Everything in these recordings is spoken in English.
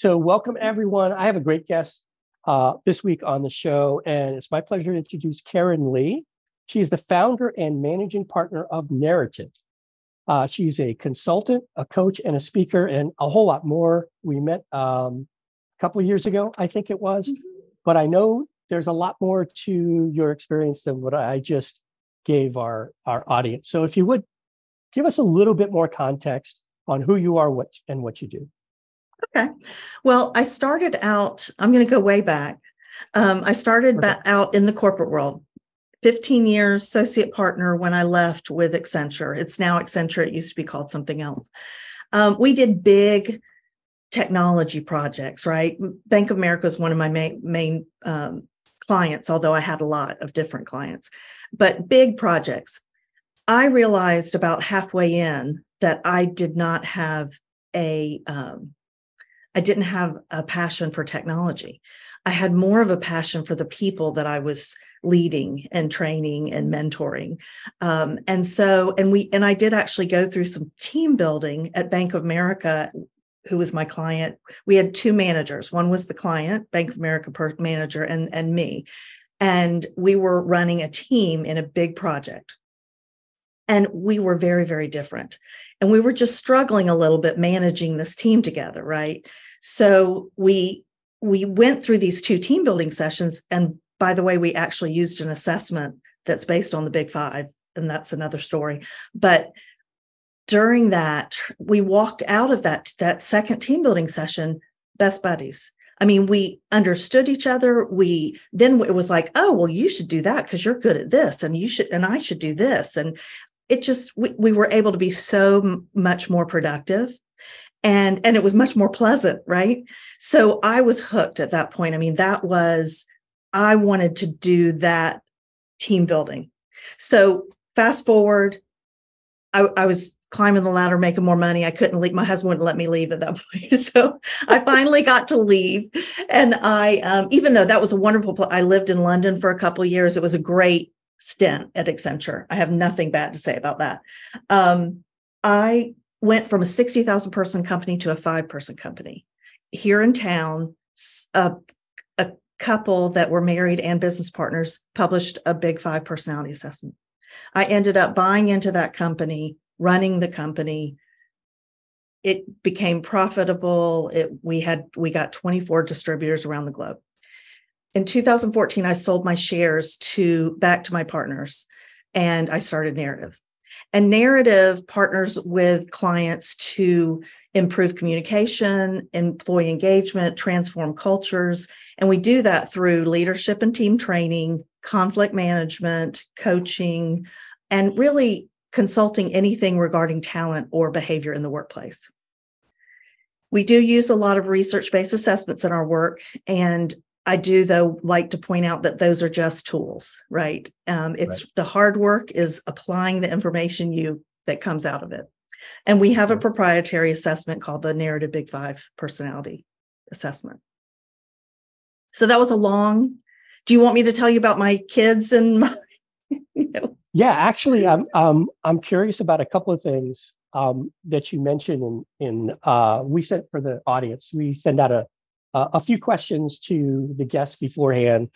So, welcome everyone. I have a great guest uh, this week on the show, and it's my pleasure to introduce Caryn Lee. She is the founder and managing partner of Narrative. Uh, she's a consultant, a coach, and a speaker, and a whole lot more. We met um, a couple of years ago, I think it was, mm-hmm. but I know there's a lot more to your experience than what I just gave our our audience. So, if you would give us a little bit more context on who you are, what and what you do. Okay. Well, I started out. I'm going to go way back. Um, I started okay. back out in the corporate world. 15 years associate partner when I left with Accenture. It's now Accenture. It used to be called something else. Um, we did big technology projects, right? Bank of America is one of my main, main um, clients, although I had a lot of different clients, but big projects. I realized about halfway in that I did not have a, um, I didn't have a passion for technology. I had more of a passion for the people that I was leading and training and mentoring. Um, and so, and we, and I did actually go through some team building at Bank of America, who was my client. We had two managers. One was the client, Bank of America per- manager, and, and me. And we were running a team in a big project. And we were very, very different. And we were just struggling a little bit managing this team together, right? So we we went through these two team building sessions and by the way, we actually used an assessment that's based on the Big Five, and that's another story. But during that, we walked out of that that second team building session best buddies. I mean, we understood each other. We then it was like, oh, well, you should do that because you're good at this, and you should, and I should do this, and it just we, we were able to be so m- much more productive and and it was much more pleasant right so i was hooked at that point i mean that was I wanted to do that team building. So fast forward, I, I, was climbing the ladder, making more money. I couldn't leave. My husband wouldn't let me leave at that point. So I finally got to leave. And I, um, even though that was a wonderful, pl- I lived in London for a couple years. It was a great stint at Accenture. I have nothing bad to say about that. Um, I went from a 60,000 person company to a five person company here in town. A couple that were married and business partners published a big five personality assessment. I ended up buying into that company, running the company. It became profitable. It, we had we got 24 distributors around the globe. In 2014, I sold my shares to back to my partners and I started Narrative. And Narrative partners with clients to improve communication, employee engagement, transform cultures. And we do that through leadership and team training, conflict management, coaching, and really consulting anything regarding talent or behavior in the workplace. We do use a lot of research based assessments in our work. And I do, though, like to point out that those are just tools, right? Um, it's right. the hard work is applying the information you that comes out of it. And we have a proprietary assessment called the Narrative Big Five Personality Assessment. So that was a long. Do you want me to tell you about my kids and my, you know? Yeah, actually, I'm um, I'm curious about a couple of things um, that you mentioned in in uh, we sent for the audience. We send out a a few questions to the guests beforehand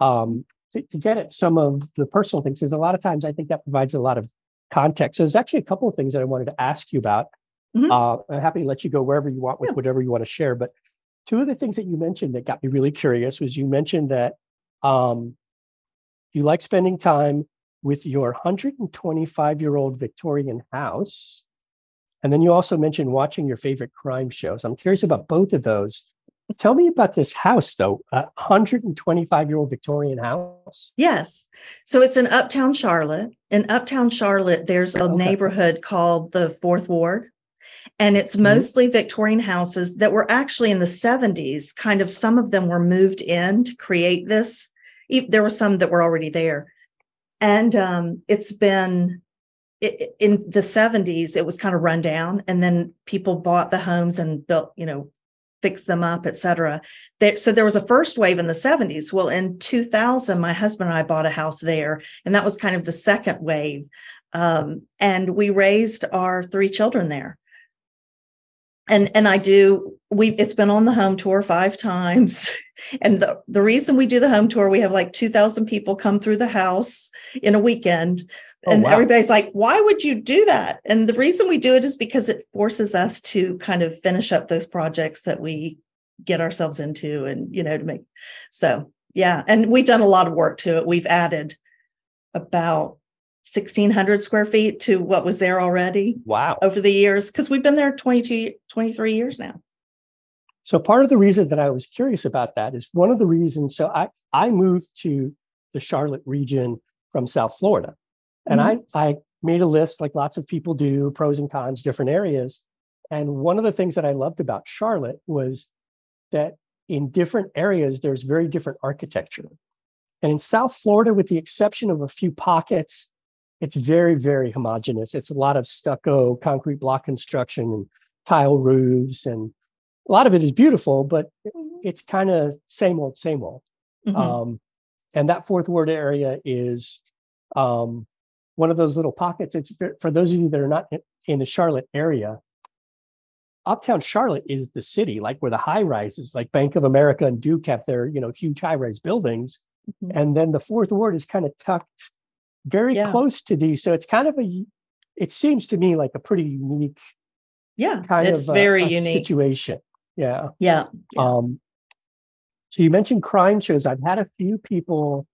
um, to, to, get at some of the personal things. Because a lot of times, I think that provides a lot of context. So there's actually a couple of things that I wanted to ask you about. Mm-hmm. Uh, I'm happy to let you go wherever you want with yeah. whatever you want to share. But two of the things that you mentioned that got me really curious was you mentioned that um, you like spending time with your 125 year old Victorian house. And then you also mentioned watching your favorite crime shows. I'm curious about both of those. Tell me about this house, though. A 125 year old Victorian house. Yes. So it's in Uptown Charlotte. In Uptown Charlotte, there's a okay. neighborhood called the Fourth Ward. And it's mm-hmm. mostly Victorian houses that were actually in the 70s. Kind of some of them were moved in to create this. There were some that were already there. And um, it's been in the 70s, it was kind of run down. And then people bought the homes and built, you know, fix them up, et cetera. So there was a first wave in the 70s. Well, in 2000, my husband and I bought a house there, and that was kind of the second wave. Um, and we raised our three children there. And and I do we it's been on the home tour five times. And the, the reason we do the home tour we have like 2000 people come through the house in a weekend. Oh, and wow. everybody's like why would you do that? And the reason we do it is because it forces us to kind of finish up those projects that we get ourselves into and you know to make so yeah. And we've done a lot of work to it. We've added about 1600 square feet to what was there already Wow. over the years because we've been there 22 23 years now So part of the reason that I was curious about that is one of the reasons. So I I moved to the Charlotte region from South Florida, and I mm-hmm. I made a list like lots of people do, pros and cons, different areas. And one of the things that I loved about Charlotte was that in different areas there's very different architecture. And in South Florida, with the exception of a few pockets, it's very very homogeneous. It's a lot of stucco, concrete block construction, and tile roofs and a lot of it is beautiful, but it's kind of same old, same old. Mhm. Um, and that fourth ward area is um, one of those little pockets. It's for those of you that are not in- the Charlotte area. Uptown Charlotte is the city, like where the high rises, like Bank of America and Duke have their, you know, huge high rise buildings. Mhm. And then the fourth ward is kind of tucked very Yeah. close to these. So it's kind of a, it seems to me like a pretty unique yeah kind it's of a- very a unique situation. Yeah. yeah. Um, so you mentioned crime shows. I've had a few people,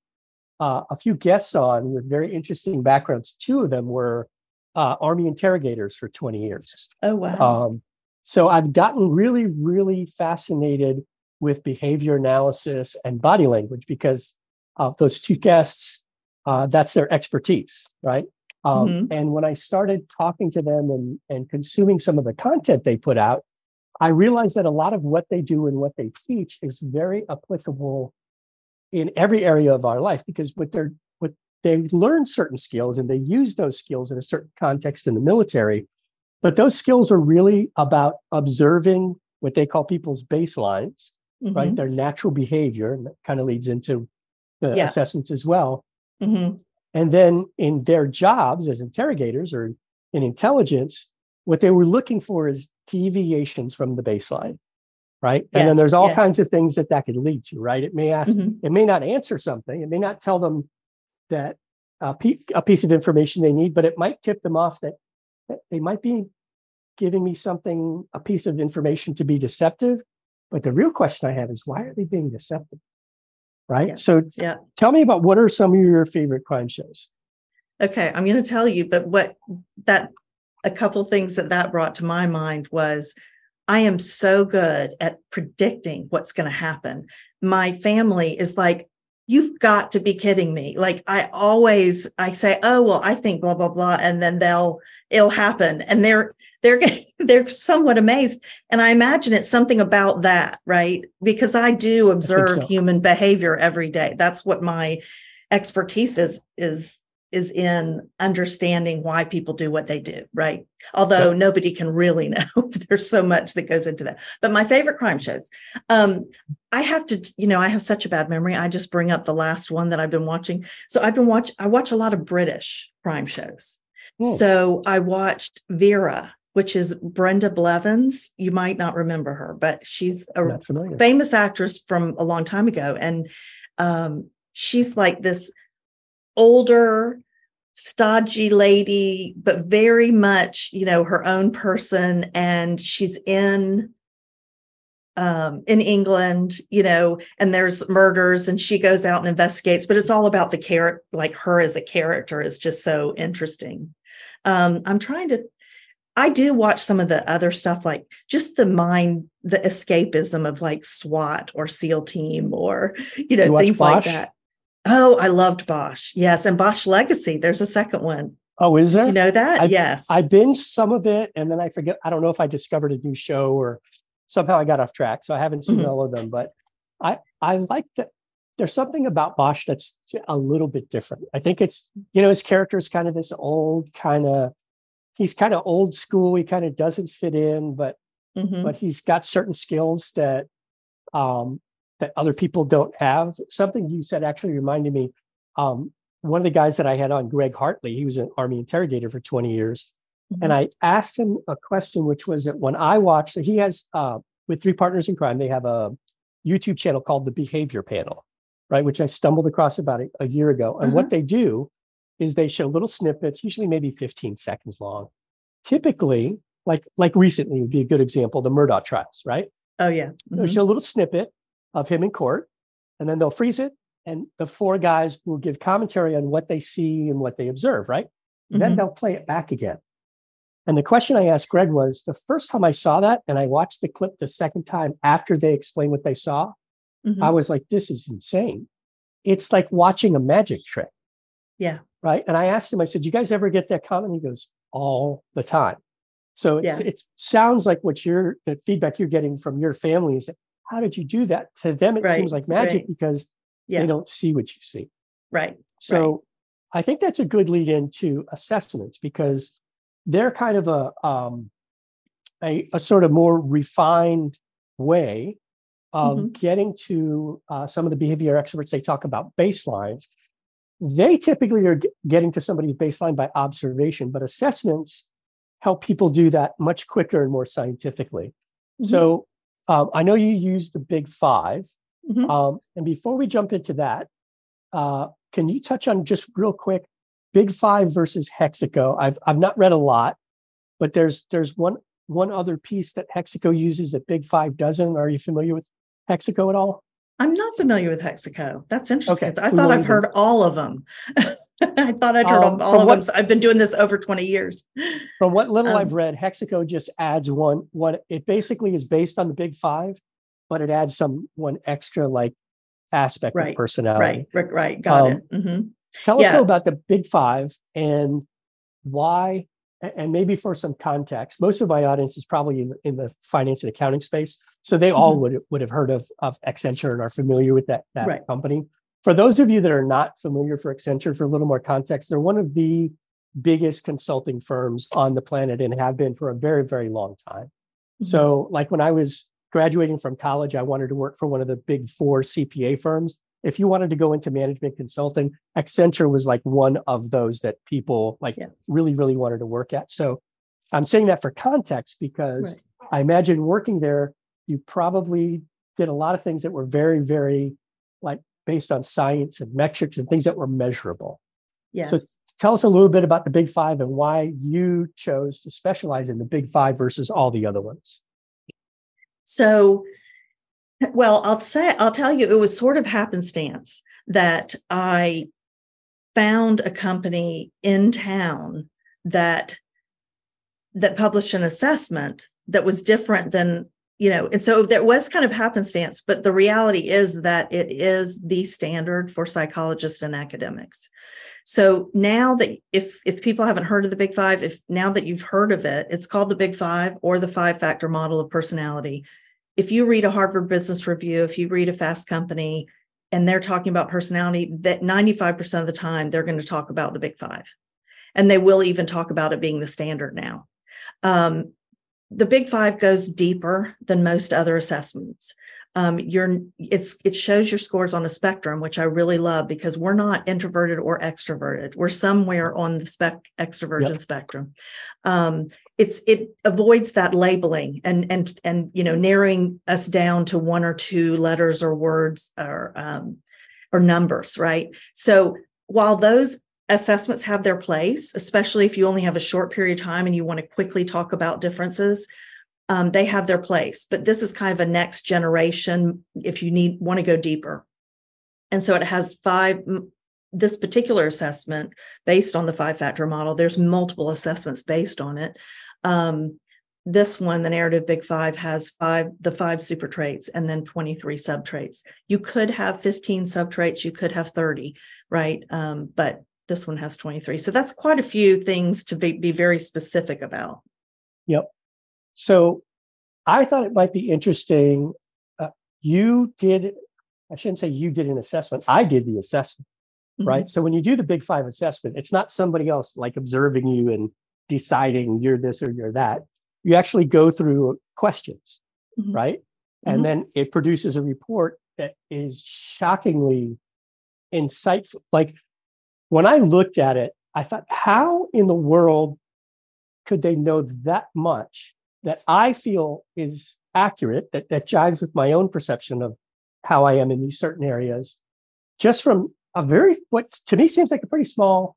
uh, a few guests on with very interesting backgrounds. Two of them were uh, Army interrogators for 20 years. oh wow Um, so I've gotten really, really fascinated with behavior analysis and body language because uh, those two guests, uh, that's their expertise, right? Um, Mhm. And when I started talking to them and, and consuming some of the content they put out, I realized that a lot of what they do and what they teach is very applicable in every area of our life because what they're what they learn certain skills and they use those skills in a certain context in the military but those skills are really about observing what they call people's baselines right Mhm. their natural behavior and that kind of leads into the Yeah. assessments as well Mhm. and then in their jobs as interrogators or in intelligence, what they were looking for is deviations from the baseline, right? and then there's all yeah. kinds of things that that could lead to, right? It may ask, Mhm. it may not answer something, it may not tell them that a, pe- a piece of information they need, but it might tip them off that, that they might be giving me something, a piece of information to be deceptive. But the real question I have is why are they being deceptive? Right. Yeah. So Yeah. tell me about what are some of your favorite crime shows? Okay, I'm going to tell you, but what that a couple things that that brought to my mind was I am so good at predicting what's going to happen. My family is like, you've got to be kidding me. Like I always I say, "Oh, well, I think blah blah blah," and then they'll it'll happen and they're they're they're somewhat amazed and I imagine it's something about that, right? Because I do observe so. human behavior every day. That's what my expertise is is is in understanding why people do what they do, right? Although nobody can really know. There's so much that goes into that. But my favorite crime shows. Um, I have to, you know, I have such a bad memory. I just bring up the last one that I've been watching. So I've been watch I watch a lot of British crime shows. Hmm. So I watched Vera, which is Brenda Blethyn. You might not remember her, but she's a famous actress from a long time ago and um, she's like this older stodgy lady but very much you know her own person. And she's in um in England you know and there's murders and she goes out and investigates but it's all about the character like her as a character is just so interesting. Um i'm trying to I do watch some of the other stuff, like just the mind, the escapism of like SWAT or SEAL team or, you know, You things like that. Oh, I loved Bosch. Yes. And Bosch Legacy. There's a second one. Oh, is there? You know that? I've- yes. I binged some of it and then I forget. I don't know if I discovered a new show or somehow I got off track. So I haven't seen Mhm. all of them, but I I like that. There's something about Bosch that's a little bit different. I think it's you know his character is kind of this old kind of he's kind of old school. He kind of doesn't fit in, but Mhm. but he's got certain skills that um that other people don't have. Something you said actually reminded me. Um, one of the guys that I had on, Greg Hartley, he was an army interrogator for 20 years. Mhm. And I asked him a question, which was that when I watched, he has uh, with three partners in crime, they have a YouTube channel called the Behavior Panel, right? Which I stumbled across about a, a year ago. And Uh-huh. what they do is they show little snippets, usually maybe 15 seconds long. Typically, like like recently would be a good example, the Murdaugh trials, right? Oh, yeah. They'll Mhm. show a little snippet of him in court, and then they'll freeze it, and the four guys will give commentary on what they see and what they observe, right? Then Mhm. they'll play it back again. And the question I asked Greg was the first time I saw that, and I watched the clip the second time after they explained what they saw, Mhm. I was like, this is insane. It's like watching a magic trick. Yeah. Right. And I asked him, I said, "Do you guys ever get that comment? He goes, all the time. So it's, Yeah. it sounds like what you're, the feedback you're getting from your family is, how did you do that? To them, it Right, seems like magic right. because Yeah. they don't see what you see. Right. So I think that's a good lead into assessments because they're kind of a um, a, a sort of more refined way of Mhm. getting to uh, some of the behavior experts. They talk about baselines. They typically are g- getting to somebody's baseline by observation, but assessments help people do that much quicker and more scientifically. Mhm. So um, I know you use the big 5 Mhm. um, and before we jump into that, uh, can you touch on just real quick Big Five versus Hexaco? I've I've not read a lot, but there's there's one one other piece that Hexaco uses that Big Five doesn't. Are you familiar with Hexaco at all? I'm not familiar with Hexaco. That's interesting. Okay, I thought I've heard all of them. I thought I'd heard Um, all of what- them. So I've been doing this over 20 years. From what little Um, I've read, Hexaco just adds one one. It basically is based on the Big Five, but it adds some one extra like aspect Right, of personality. Right, right, right. Got Um, it. Mhm. Tell us Yeah. though about the Big Five and why, and maybe for some context. Most of my audience is probably in, in the finance and accounting space, so they all Mhm. would would have heard of of Accenture and are familiar with that that Right. company. For those of you that are not familiar for Accenture, for a little more context, they're one of the biggest consulting firms on the planet and have been for a very very long time. Mhm. So, like when I was graduating from college, I wanted to work for one of the big four CPA firms. If you wanted to go into management consulting, Accenture was like one of those that people like Yeah. really, really wanted to work at. So, I'm saying that for context because Right. I imagine working there, you probably did a lot of things that were very, very like based on science and metrics and things that were measurable. Yes. So, tell us a little bit about the Big Five and why you chose to specialize in the Big Five versus all the other ones. So, well, I'll say, I'll tell you, it was sort of happenstance that I found a company in town that that published an assessment that was different than you know and so there was kind of happenstance but the reality is that it is the standard for psychologists and academics. So now that if if people haven't heard of the big five if now that you've heard of it it's called the big five or the five factor model of personality. If you read a harvard business review if you read a fast company and they're talking about personality that 95% of the time they're going to talk about the big five. And they will even talk about it being the standard now. Um, the big five goes deeper than most other assessments. Um, you're it's it shows your scores on a spectrum which i really love because we're not introverted or extroverted. We're somewhere on the spec extroversion Yep. spectrum. Um, it's it avoids that labeling and and and you know narrowing us down to one or two letters or words or um, or numbers right? So while those assessments have their place especially if you only have a short period of time and you want to quickly talk about differences um, they have their place. But this is kind of a next generation if you need want to go deeper. And so it has five this particular assessment based on the five factor model there's multiple assessments based on it. Um, this one the narrative big five has five the five super traits and then 23 sub traits you could have 15 sub traits you could have 30 right? Um, but this one has 23 so that's quite a few things to be, be very specific about Yep. So I thought it might be interesting. Uh, you did, I shouldn't say you did an assessment. I did the assessment, Mhm. right? So when you do the big five assessment, it's not somebody else like observing you and deciding you're this or you're that. You actually go through questions, Mhm. right? And then it produces a report that is shockingly insightful. Like when I looked at it, I thought, how in the world could they know that much that I feel is accurate, that, that jives with my own perception of how I am in these certain areas, just from a very, what to me seems like a pretty small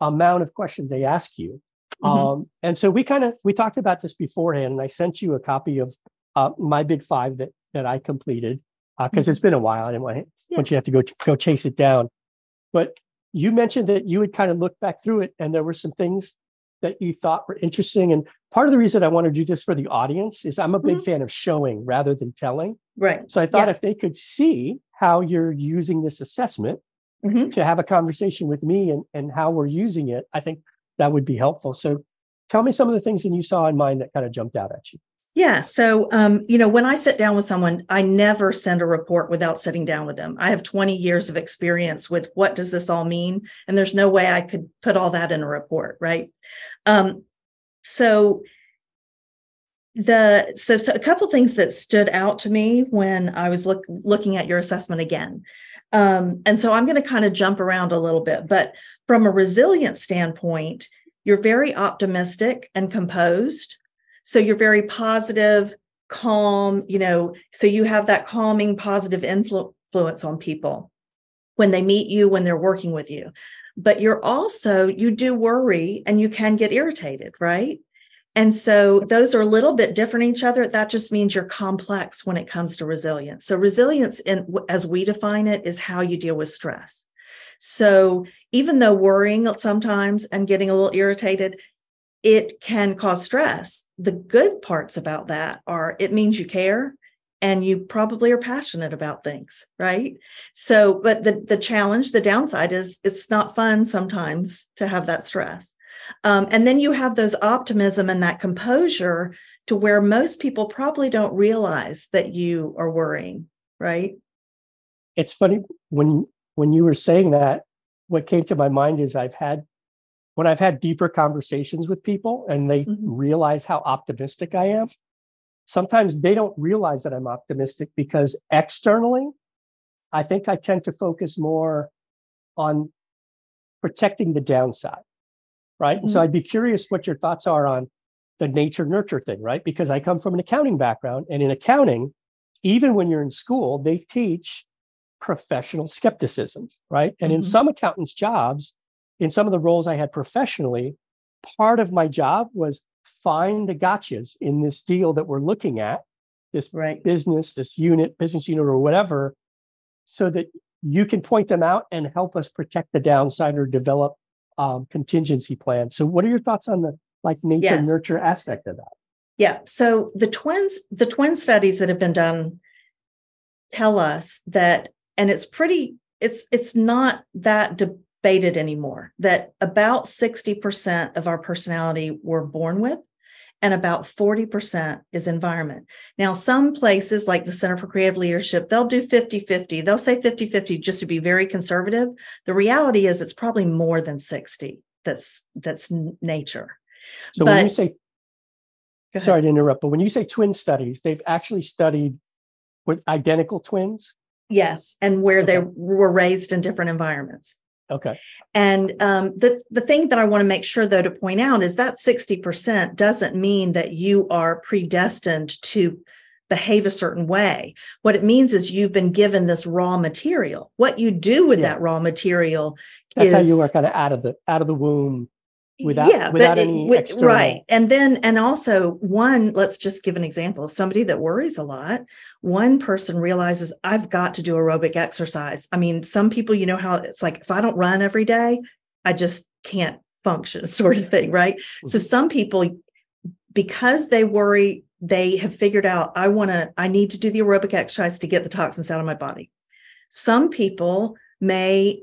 amount of questions they ask you. Mm-hmm. Um, and so we kind of we talked about this beforehand, and I sent you a copy of uh, my big five that that I completed because uh, mm-hmm. it's been a while. I didn't want, yeah. want you to have to go go chase it down. But you mentioned that you would kind of look back through it, and there were some things that you thought were interesting. And part of the reason I want to do this for the audience is I'm a big mm-hmm. fan of showing rather than telling. Right. So I thought yeah. if they could see how you're using this assessment mm-hmm. to have a conversation with me and, and how we're using it, I think that would be helpful. So tell me some of the things that you saw in mine that kind of jumped out at you. Yeah. So, um, you know, when I sit down with someone, I never send a report without sitting down with them. I have 20 years of experience with what does this all mean? And there's no way I could put all that in a report, right? Um, so, the so, so a couple things that stood out to me when I was look, looking at your assessment again. Um, and so I'm going to kind of jump around a little bit, but from a resilient standpoint, you're very optimistic and composed so you're very positive, calm, you know, so you have that calming, positive influence on people when they meet you, when they're working with you. But you're also, you do worry and you can get irritated, right? And so those are a little bit different each other. That just means you're complex when it comes to resilience. So resilience, in, as we define it, is how you deal with stress. So even though worrying sometimes and getting a little irritated, it can cause stress. The good parts about that are it means you care and you probably are passionate about things, right? So, but the the challenge, the downside is it's not fun sometimes to have that stress. Um, and then you have those optimism and that composure to where most people probably don't realize that you are worrying, right? It's funny when when you were saying that, what came to my mind is I've had when I've had deeper conversations with people and they mm-hmm. realize how optimistic I am, sometimes they don't realize that I'm optimistic because externally, I think I tend to focus more on protecting the downside. Right. Mm-hmm. And so mm-hmm. I'd be curious what your thoughts are on the nature nurture thing, right? Because I come from an accounting background and in accounting, even when you're in school, they teach professional skepticism, right? And mm-hmm. in some accountants' jobs, in some of the roles I had professionally, part of my job was find the gotchas in this deal that we're looking at, this right. business, this unit, business unit, or whatever, so that you can point them out and help us protect the downside or develop um, contingency plans. So, what are your thoughts on the like nature yes. nurture aspect of that? Yeah. So the twins, the twin studies that have been done tell us that, and it's pretty, it's it's not that de- debated anymore that about 60% of our personality we're born with and about 40% is environment. Now, some places like the Center for Creative Leadership, they'll do 50 50. They'll say 50 50 just to be very conservative. The reality is it's probably more than 60 that's that's nature. So but, when you say, sorry to interrupt, but when you say twin studies, they've actually studied with identical twins? Yes, and where okay. they were raised in different environments. Okay. And um, the the thing that I want to make sure though to point out is that sixty percent doesn't mean that you are predestined to behave a certain way. What it means is you've been given this raw material. What you do with yeah. that raw material That's is how you are kind of out of the out of the womb without yeah, without any with, external... right and then and also one let's just give an example somebody that worries a lot one person realizes i've got to do aerobic exercise. I mean some people you know how it's like if i don't run every day i just can't function sort of thing right? Mm-hmm. so some people because they worry they have figured out i want to i need to do the aerobic exercise to get the toxins out of my body. Some people may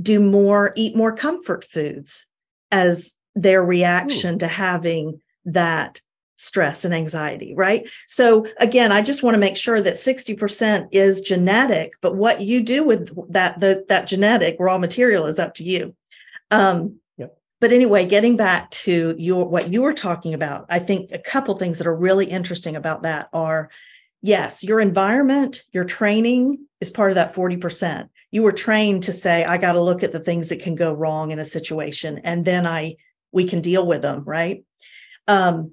do more eat more comfort foods as their reaction Ooh. to having that stress and anxiety, right? So again, I just want to make sure that 60% is genetic, but what you do with that the, that genetic raw material is up to you. Um, yep. But anyway, getting back to your what you were talking about, I think a couple things that are really interesting about that are yes, your environment, your training is part of that 40% you were trained to say i got to look at the things that can go wrong in a situation and then i we can deal with them, right? Um,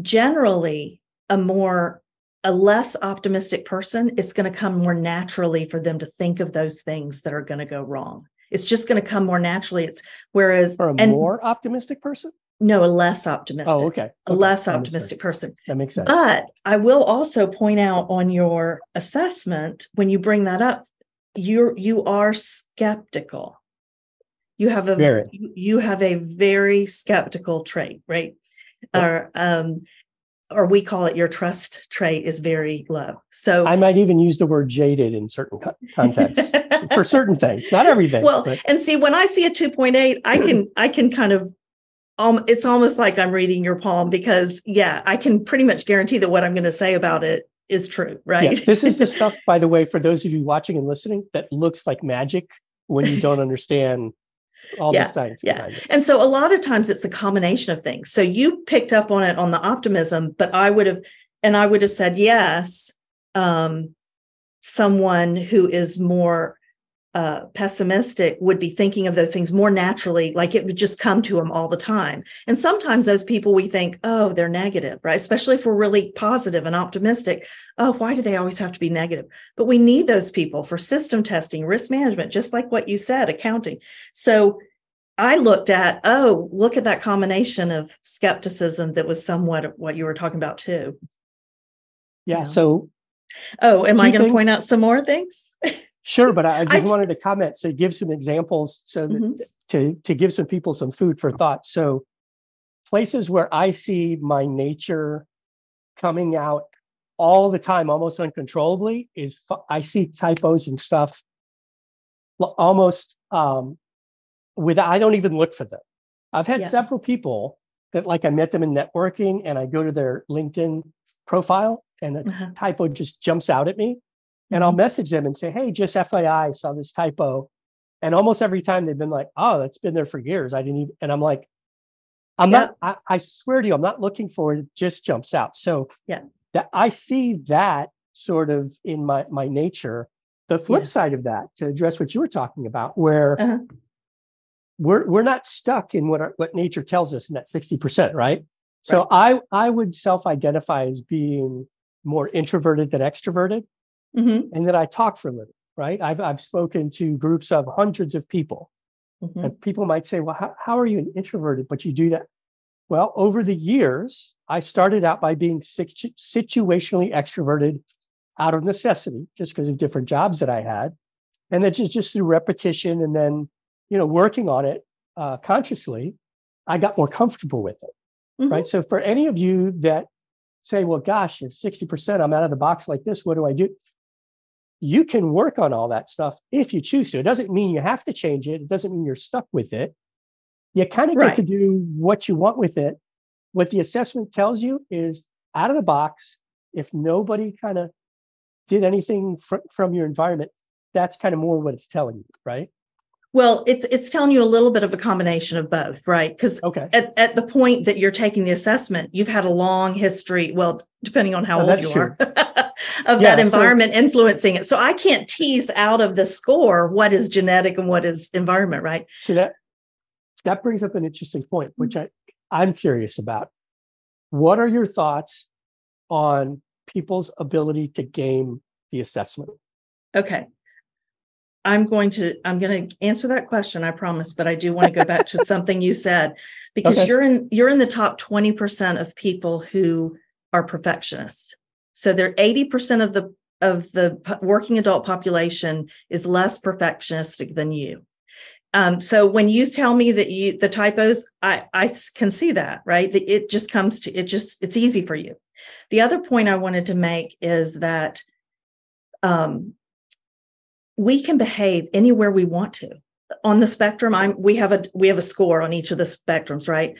generally, a more a less optimistic person, it's going to come more naturally for them to think of those things that are going to go wrong. It's just going to come more naturally. It's whereas For a and more optimistic person? no, a less optimistic, Oh, okay. a less optimistic person. That makes sense. But I will also point out on your assessment when you bring that up, you're you are skeptical. You have a Very. you have a very skeptical trait, right? Or um, or we call it your trust trait is very low. So I might even use the word jaded in certain contexts for certain things, not everything. well, but and see when I see a 2.8, I can I can kind of um it's almost like I'm reading your palm because yeah, I can pretty much guarantee that what I'm going to say about it is true, right? yeah, this is the stuff, by the way, for those of you watching and listening, that looks like magic when you don't understand all Yeah, the science yeah. And so a lot of times it's a combination of things. So you picked up on it on the optimism, but I would have, and I would have said yes. Um, someone who is more uh, pessimistic would be thinking of those things more naturally, like it would just come to them all the time. And sometimes those people we think, oh, they're negative, right? Especially if we're really positive and optimistic. Oh, why do they always have to be negative? But we need those people for system testing, risk management, just like what you said, accounting. So I looked at, oh, look at that combination of skepticism that was somewhat of what you were talking about too. Yeah. Yeah. So Oh, am I going to point out some more things? sure, but I, just I- wanted to comment. So give some examples so that Mhm. to to give some people some food for thought. So places where I see my nature coming out all the time, almost uncontrollably, is fu- I see typos and stuff almost um, with I don't even look for them. I've had Yeah. several people that like I met them in networking and I go to their LinkedIn profile and a Uh-huh. typo just jumps out at me and Mm-hmm. I'll message them and say, Hey, just FYI, I saw this typo. And almost every time they've been like, Oh, that's been there for years. I didn't even, and I'm like, I'm not, I, I swear to you, I'm not looking for it. It just jumps out. So Yeah. that I see that sort of in my, my nature. The flip Yes. side of that to address what you were talking about, where Uh-huh. we're, we're not stuck in what our, what nature tells us in that 60%, right? So I, I would self-identify as being more introverted than extroverted Mhm, and that I talk for a living, right? I've I've spoken to groups of hundreds of people, mhm. and people might say, "Well, how, how are you an introverted, but you do that?" Well, over the years, I started out by being situ- situationally extroverted out of necessity, just because of different jobs that I had, and then just just through repetition, and then you know working on it uh, consciously, I got more comfortable with it Mhm. right? So for any of you that say, well, gosh, if 60% I'm out of the box like this, what do I do? You can work on all that stuff if you choose to. It doesn't mean you have to change it. It doesn't mean you're stuck with it. You kind of Right. get to do what you want with it. What the assessment tells you is out of the box. If nobody kind of did anything fr- from your environment, that's kind of more what it's telling you, right? Well, it's it's telling you a little bit of a combination of both, right? Because Okay. at, at the point that you're taking the assessment, you've had a long history, well, depending on how Oh, old you true. are, of Yeah, that so- environment influencing it. So I can't tease out of the score what is genetic and what is environment, right? So that that brings up an interesting point, which mm-hmm. I I'm curious about. What are your thoughts on people's ability to game the assessment? Okay. I'm going to I'm going to answer that question, I promise, but I do want to go back to something you said because Okay. you're in you're in the top 20% of people who are perfectionists. So they're 80% of the of the working adult population is less perfectionistic than you. Um, so when you tell me that you the typos, I I can see that, right? That it just comes to it just it's easy for you. The other point I wanted to make is that um, we can behave anywhere we want to. On the spectrum i'm we have a we have a score on each of the spectrums right?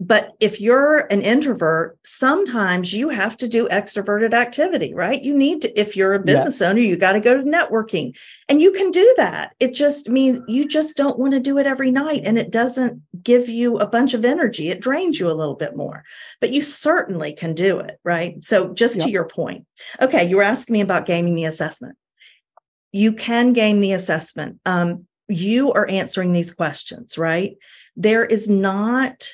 But if you're an introvert sometimes you have to do extroverted activity right? You need to if you're a Yeah. business owner you got to go to networking. And you can do that. It just means you just don't want to do it every night and it doesn't give you a bunch of energy. It drains you a little bit more. But you certainly can do it right? So just to your point. Okay you were asking me about gaming the assessment you can game the assessment. Um, you are answering these questions, right? There is not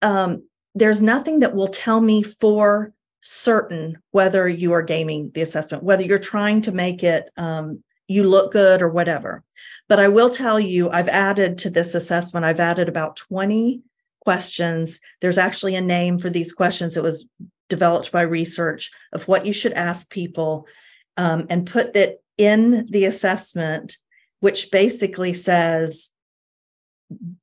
um, there's nothing that will tell me for certain whether you are gaming the assessment, whether you're trying to make it um, you look good or whatever. But I will tell you, I've added to this assessment, I've added about 20 questions. There's actually a name for these questions It was developed by research of what you should ask people um, and put that in the assessment, which basically says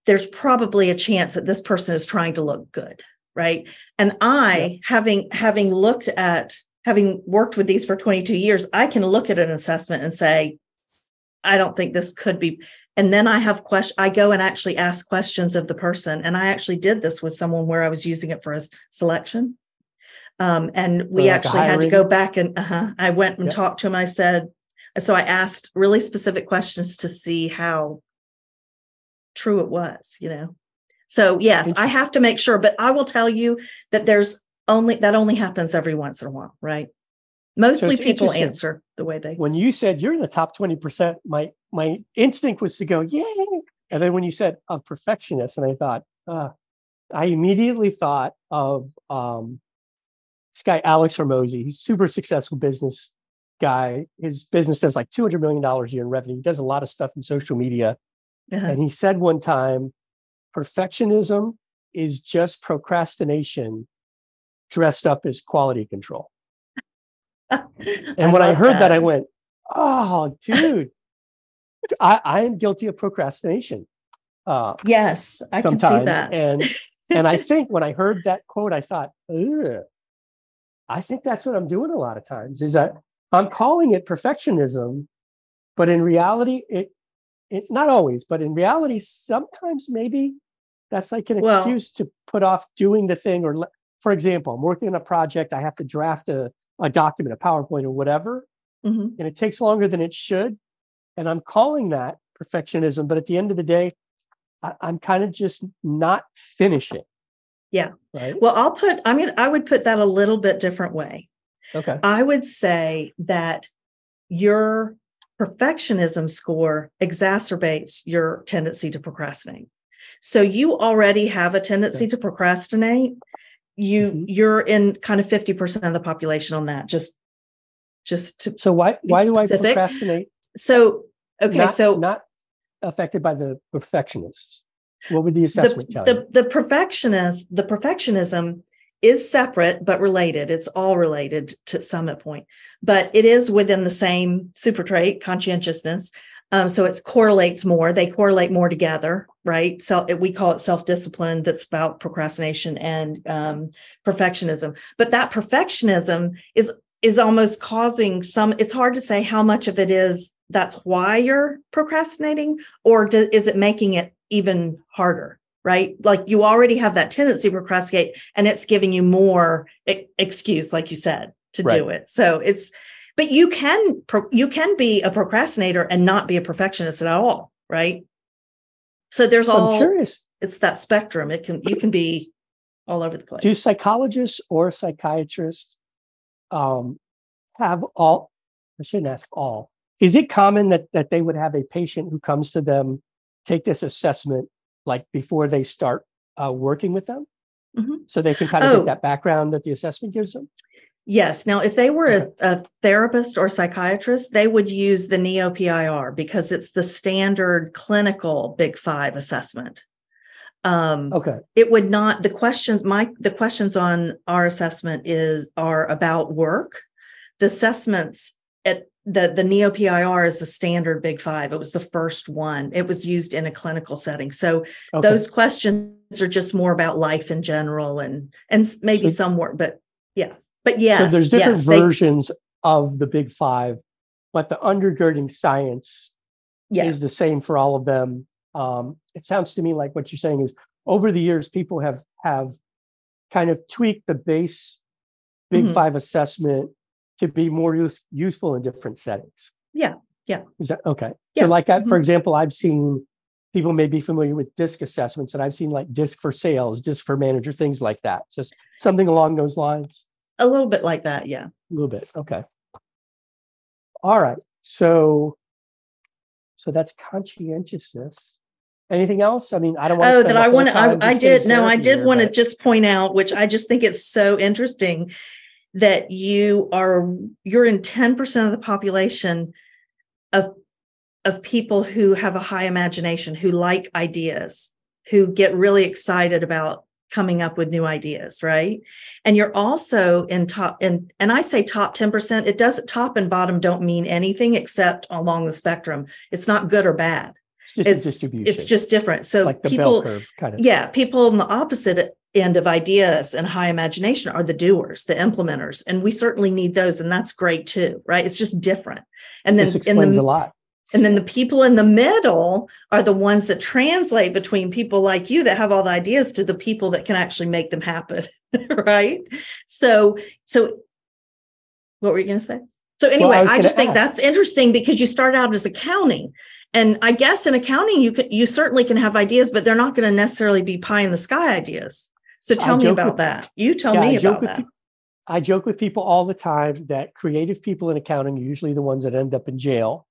there's probably a chance that this person is trying to look good right? And i having having looked at having worked with these for 22 years i can look at an assessment and say i don't think this could be and then i have question i go and actually ask questions of the person and i actually did this with someone where i was using it for a selection um, and we like actually had to go back and uh-huh, i went and talked to him i said so i asked really specific questions to see how true it was, you know. So yes, I have to make sure, but I will tell you that there's only that only happens every once in a while, right? Mostly so people answer the way they when you said you're in the top 20%, my my instinct was to go, yay. And then when you said of perfectionist, and I thought, uh, I immediately thought of um, this guy Alex Hormozi. He's super successful business guy. His business does like $200 million a year in revenue. He does a lot of stuff in social media. Uh-huh. And he said one time, perfectionism is just procrastination dressed up as quality control. and I when I heard that. that. I went, oh, dude, I, I am guilty of procrastination. Uh, yes, I can see that. and and I think when I heard that quote, I thought, I think that's what I'm doing a lot of times. Is that I'm calling it perfectionism, but in reality, it it, not always, but in reality, sometimes maybe that's like an well, excuse to put off doing the thing. Or, for example, I'm working on a project, I have to draft a, a document, a PowerPoint, or whatever, mm-hmm. and it takes longer than it should. And I'm calling that perfectionism. But at the end of the day, I, I'm kind of just not finishing. Yeah. Right? Well, I'll put, I mean, I would put that a little bit different way. Okay. I would say that your perfectionism score exacerbates your tendency to procrastinate. So you already have a tendency to procrastinate. You mm-hmm. you're in kind of 50% of the population on that. Just just to So why why do I procrastinate? So okay, not, so not affected by the perfectionists. What would the assessment the, tell the, you? The perfectionist, the perfectionism is separate but related. It's all related to Summit Point, but it is within the same super trait, conscientiousness. Um, so it correlates more. They correlate more together, right? So we call it self discipline. That's about procrastination and um, perfectionism. But that perfectionism is is almost causing some. It's hard to say how much of it is that's why you're procrastinating, or do, is it making it even harder? right? Like you already have that tendency to procrastinate and it's giving you more excuse, like you said, to right. do it. So it's, but you can, pro- you can be a procrastinator and not be a perfectionist at all, right? So there's all, I'm curious. It's that spectrum. It can, you can be all over the place. Do psychologists or psychiatrists um, have all, I shouldn't ask all, is it common that that they would have a patient who comes to them take this assessment like before they start uh, working with them? Mm-hmm. so they can kind of oh. get that background that the assessment gives them? Yes. Now if they were a, a, therapist or psychiatrist they would use the neo-pir because it's the standard clinical big five assessment. Um okay. it would not the questions my the questions on our assessment is are about work. The assessments at the the neo PIR is the standard big five. It was the first one. It was used in a clinical setting. So okay. those questions are just more about life in general and and maybe so, some work, but yeah. But yeah. So there's different yes, versions they, of the big five, but the undergirding science yes. is the same for all of them. Um, it sounds to me like what you're saying is over the years, people have have kind of tweaked the base big mm-hmm. five assessment to be more use, useful in different settings. Yeah. Yeah. Is that okay? Yeah. So, like, I, mm-hmm. for example, I've seen people may be familiar with disc assessments, and I've seen like disc for sales, disc for manager, things like that. Just something along those lines. A little bit like that. Yeah. A little bit. Okay. All right. So, so that's conscientiousness. anything else? I mean, I don't want. Oh, that I want to. I, I did. No, I did want to just point out, which I just think it's so interesting that you are you're in ten percent of the population of of people who have a high imagination, who like ideas, who get really excited about coming up with new ideas, right? And you're also in top and and I say top 10%, it doesn't top and bottom don't mean anything except along the spectrum. It's not good or bad. It's just it's, distribution. It's just different. So like people kind of yeah, people on the opposite end of ideas and high imagination are the doers, the implementers. And we certainly need those. And that's great too, right? It's just different. And then this explains the, a lot. And then the people in the middle are the ones that translate between people like you that have all the ideas to the people that can actually make them happen. right. So, so what were you going to say? So anyway, well, I, I, just think that's interesting because you start out as accounting. And I guess in accounting, you can, you certainly can have ideas, but they're not going to necessarily be pie in the sky ideas. So tell me about with, that. You tell yeah, me about that. I joke with people all the time that creative people in accounting are usually the ones that end up in jail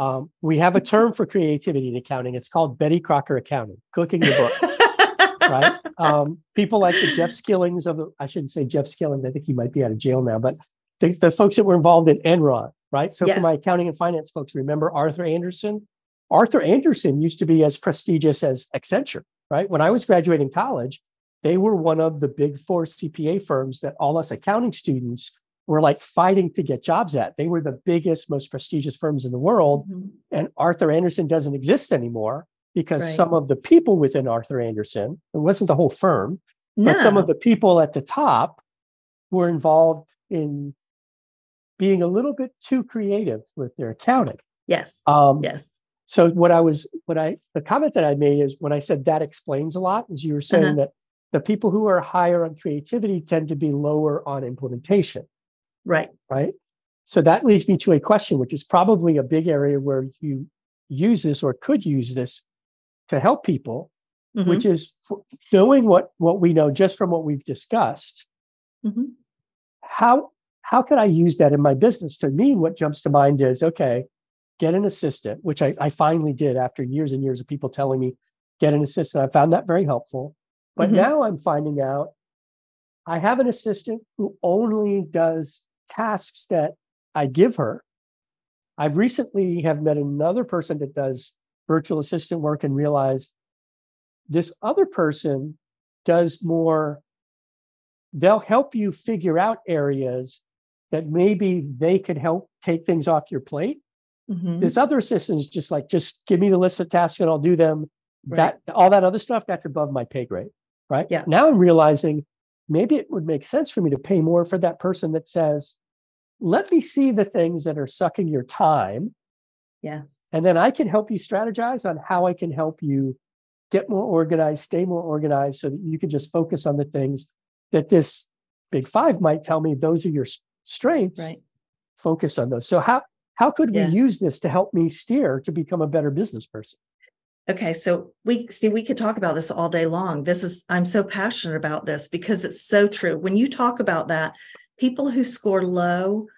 um, we have a term for creativity in accounting. It's called Betty Crocker accounting, cooking the books. right? Um, people like the Jeff Skillings of the, I shouldn't say Jeff Skillings, I think he might be out of jail now, but the, the folks that were involved in Enron, right? So yes. for my accounting and finance folks, remember Arthur Andersen? Arthur Andersen used to be as prestigious as Accenture, right? When I was graduating college, they were one of the big four CPA firms that all us accounting students were like fighting to get jobs at. They were the biggest, most prestigious firms in the world. Mm-hmm. And Arthur Andersen doesn't exist anymore because right. some of the people within Arthur Andersen, it wasn't the whole firm, no. but some of the people at the top were involved in being a little bit too creative with their accounting. Yes. Um, yes. So what I was, what I, the comment that I made is when I said that explains a lot, is you were saying uh-huh. that the people who are higher on creativity tend to be lower on implementation. Right. Right. So that leads me to a question, which is probably a big area where you use this or could use this to help people, mm-hmm. which is knowing what what we know just from what we've discussed. Mm-hmm. How how can I use that in my business? To me, what jumps to mind is okay, get an assistant, which I, I finally did after years and years of people telling me get an assistant. I found that very helpful. But mm-hmm. now I'm finding out I have an assistant who only does tasks that I give her. I've recently have met another person that does virtual assistant work and realized this other person does more they'll help you figure out areas that maybe they could help take things off your plate mm-hmm. this other assistant is just like just give me the list of tasks and i'll do them right. that all that other stuff that's above my pay grade right yeah now i'm realizing maybe it would make sense for me to pay more for that person that says let me see the things that are sucking your time. Yeah. And then I can help you strategize on how I can help you get more organized, stay more organized so that you can just focus on the things that this big five might tell me those are your strengths. Right. Focus on those. So how how could yeah. we use this to help me steer to become a better business person? Okay, so we see we could talk about this all day long. This is I'm so passionate about this because it's so true. When you talk about that, people who score low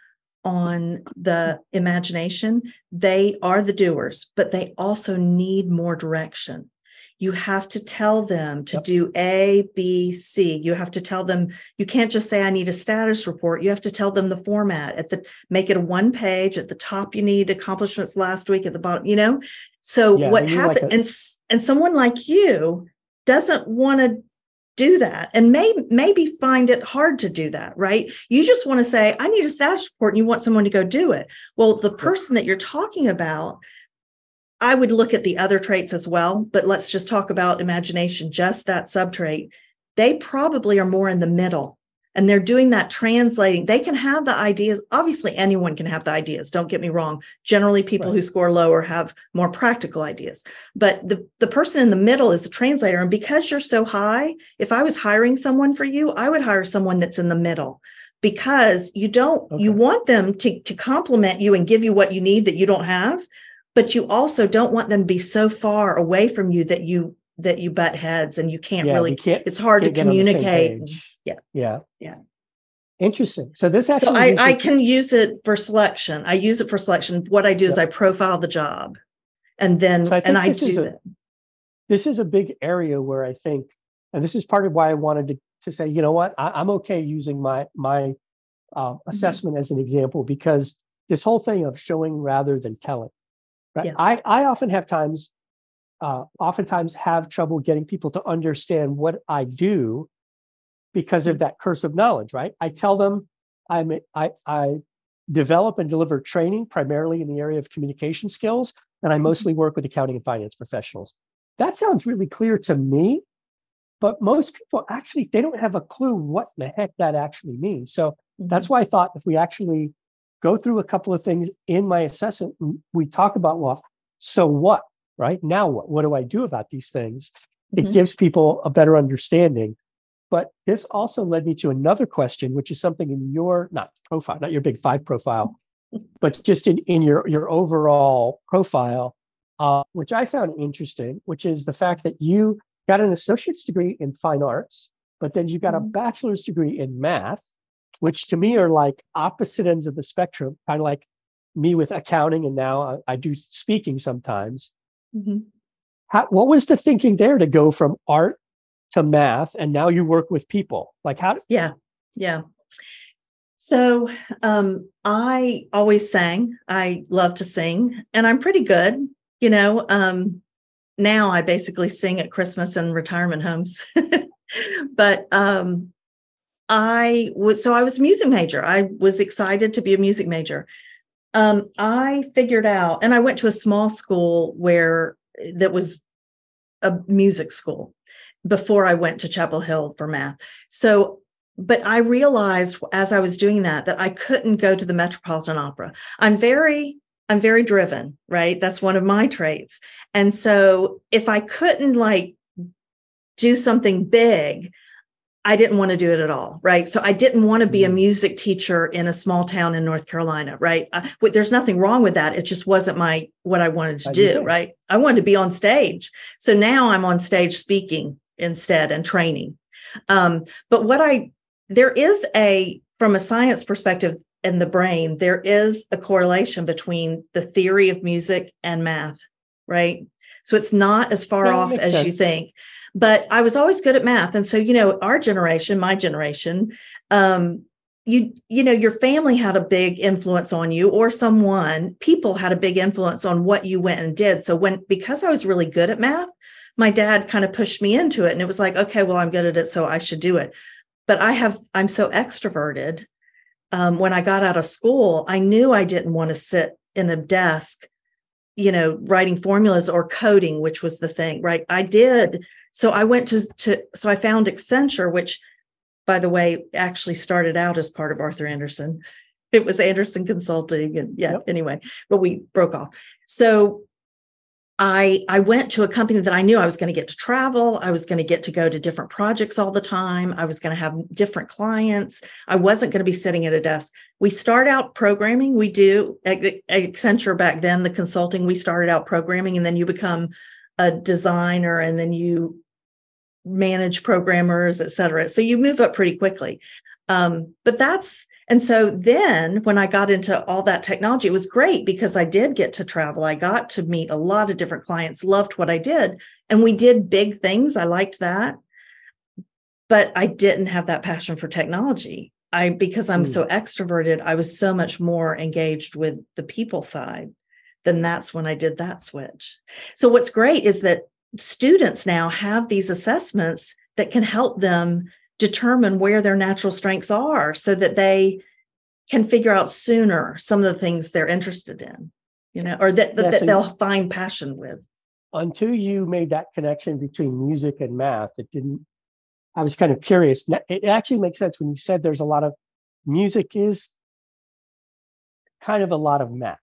on the imagination, they are the doers, but they also need more direction. You have to tell them to yep. do A, B, C. You have to tell them, you can't just say, I need a status report. You have to tell them the format at the make it a one page. At the top, you need accomplishments last week, at the bottom, you know. So yeah, what happened, like and and someone like you doesn't want to do that and may maybe find it hard to do that right? You just want to say i need a status report and you want someone to go do it. Well the person that you're talking about i would look at the other traits as well but let's just talk about imagination just that subtrait. They probably are more in the middle and they're doing that translating they can have the ideas obviously anyone can have the ideas don't get me wrong generally people right. who score lower have more practical ideas but the, the person in the middle is the translator and because you're so high if i was hiring someone for you i would hire someone that's in the middle because you don't okay. you want them to to complement you and give you what you need that you don't have but you also don't want them to be so far away from you that you that you butt heads and you can't yeah, really can't, it's hard to communicate. yeah. Yeah. Yeah. Interesting. So this actually so I, I can use it for selection. I use it for selection. What i do is i profile the job and then so I and i do a, this is a big area where I think, and this is part of why I wanted to, to say, you know what, I, am okay using my my uh, mm-hmm. assessment mm-hmm. as an example because this whole thing of showing rather than telling, right? Yeah. I I often have times, uh, oftentimes have trouble getting people to understand what I do because of that curse of knowledge, right? I tell them I'm I I develop and deliver training primarily in the area of communication skills, and I mm-hmm. mostly work with accounting and finance professionals. That sounds really clear to me, but most people actually they don't have a clue what the heck that actually means. So mm-hmm. that's why I thought if we actually go through a couple of things in my assessment, we talk about well, so what, right? Now what? What do I do about these things? It mm-hmm. gives people a better understanding but this also led me to another question, which is something in your not profile, not your big five profile, but just in, in your, your overall profile, uh, which I found interesting, which is the fact that you got an associate's degree in fine arts, but then you got a mm-hmm. bachelor's degree in math, which to me are like opposite ends of the spectrum, kind of like me with accounting, and now I, I do speaking sometimes. Mm-hmm. How, what was the thinking there to go from art to math and now you work with people? Like how yeah yeah. So um i always sang. I love to sing and i'm pretty good you know um now i basically sing at christmas and retirement homes. But um i was so i was a music major. I was excited to be a music major um i figured out and i went to a small school where that was a music school before I went to Chapel Hill for math. So, but I realized as I was doing that that I couldn't go to the Metropolitan Opera. I'm very I'm very driven, right? That's one of my traits. And so if I couldn't like do something big, I didn't want to do it at all, right? So I didn't want to be a mm. music teacher in a small town in North Carolina, right? Uh, there's nothing wrong with that. It just wasn't my what I wanted to do, right? I wanted to be on stage. So now I'm on stage speaking instead and training. Um, but what I, there is a, from a science perspective in the brain, there is a correlation between the theory of music and math, right? So it's not as far yeah, off as sense. you think. But I was always good at math. And so, you know, our generation, my generation, um, you you know your family had a big influence on you or someone people had a big influence on what you went and did so when because i was really good at math my dad kind of pushed me into it and it was like okay well i'm good at it so i should do it but i have i'm so extroverted um, when i got out of school i knew i didn't want to sit in a desk you know writing formulas or coding which was the thing right? I did. So i went to to so i found accenture which by the way actually started out as part of arthur andersen. It was andersen consulting and yeah yep. anyway but we broke off. So I I went to a company that I knew I was going to get to travel, I was going to get to go to different projects all the time, I was going to have different clients. I wasn't going to be sitting at a desk. We start out programming, we do Accenture back then, the consulting, we started out programming and then you become a designer and then you manage programmers, et cetera. So you move up pretty quickly. Um, but that's and so then when I got into all that technology, it was great because I did get to travel. I got to meet a lot of different clients, loved what I did. And we did big things. I liked that. But I didn't have that passion for technology. I because I'm mm. so extroverted, I was so much more engaged with the people side. Then that's when I did that switch. So what's great is that students now have these assessments that can help them determine where their natural strengths are so that they can figure out sooner some of the things they're interested in you know or that, that, that they'll find passion with. Until you made that connection between music and math it didn't i was kind of curious. It actually makes sense when you said there's a lot of music is kind of a lot of math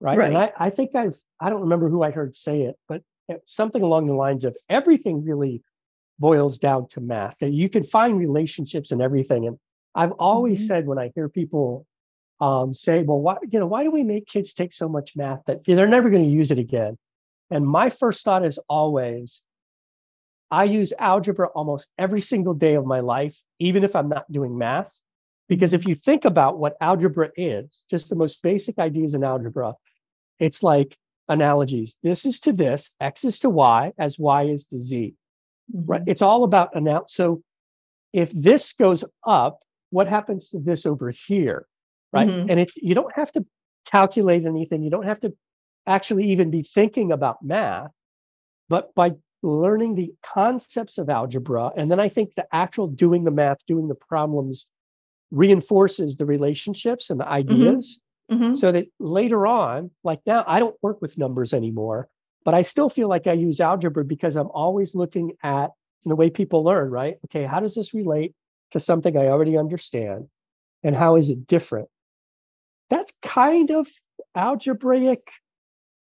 right, right. and I, I think i've i don't remember who i heard say it but eh, something along the lines of everything really boils down to math. And you can find relationships and everything. And I've always mm-hmm. said when I hear people um, say, "Well, why you know why do we make kids take so much math that they're never going to use it again?" And my first thought is always, I use algebra almost every single day of my life, even if I'm not doing math. Because if you think about what algebra is, just the most basic ideas in algebra, it's like analogies. This is to this, X is to Y, as Y is to Z. Right. Mhm. It's all about announce. So if this goes up, what happens to this over here? Right. Mhm. And it you don't have to calculate anything. You don't have to actually even be thinking about math, but by learning the concepts of algebra, and then I think the actual doing the math, doing the problems reinforces the relationships and the ideas Mhm. so that later on, like now, I don't work with numbers anymore, but I still feel like I use algebra because I'm always looking at the way people learn, right? Okay, how does this relate to something I already understand? And how is it different? That's kind of algebraic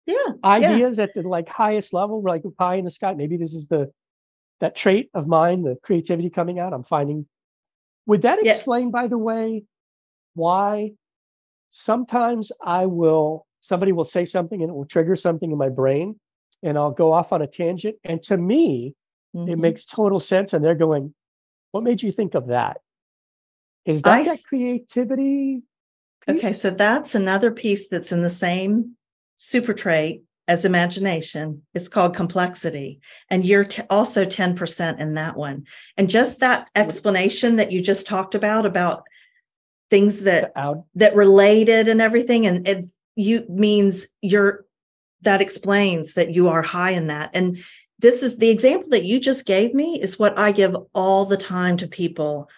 Yeah. ideas at the like highest level, like pie in the sky. Maybe this is the that trait of mine, the creativity coming out. I'm finding. Would that Yeah. explain, by the way, why sometimes I will somebody will say something and it will trigger something in my brain, and I'll go off on a tangent. And to me, it Mhm. makes total sense. And they're going, "What made you think of that?" Is that I that creativity? Okay, so that's another piece that's in the same super trait as imagination. It's called complexity. And you're t- also 10% in that one. And just that explanation that you just talked about, about things that that related and everything, and it you means you're that explains that you are high in that. And this is the example that you just gave me is what I give all the time to people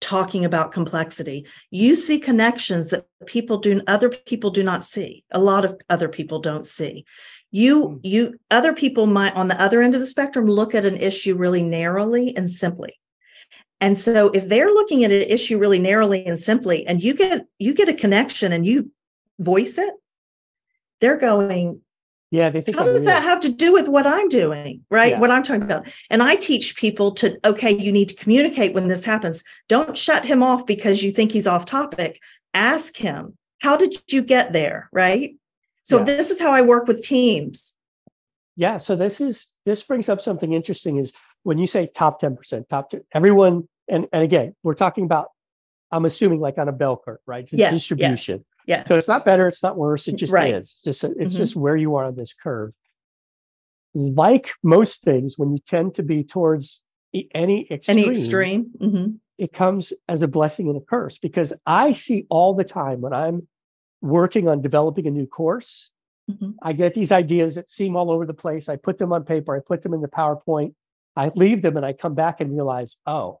talking about complexity. You see connections that people do other people do not see. A lot of other people don't see. You Mm. you other people might on the other end of the spectrum look at an issue really narrowly and simply. And so if they're looking at an issue really narrowly and simply and you get you get a connection and you voice it, they're going, yeah, they think how I'm does that have to do with what I'm doing? Right. Yeah. What I'm talking about. And I teach people to, okay, you need to communicate when this happens. Don't shut him off because you think he's off topic. Ask him, how did you get there? Right. So Yeah. this is how I work with teams. Yeah. So this is this brings up something interesting is when you say top 10%, top two, everyone, and, and again, we're talking about, I'm assuming like on a bell curve, right? Yes, yes. Yeah. So it's not better, it's not worse, it just Right. is. It's just it's Mhm. just where you are on this curve. Like most things, when you tend to be towards any extreme, Any extreme. Mhm. it comes as a blessing and a curse because I see all the time when I'm working on developing a new course, Mhm. I get these ideas that seem all over the place. I put them on paper, I put them in the PowerPoint, I leave them and I come back and realize, oh,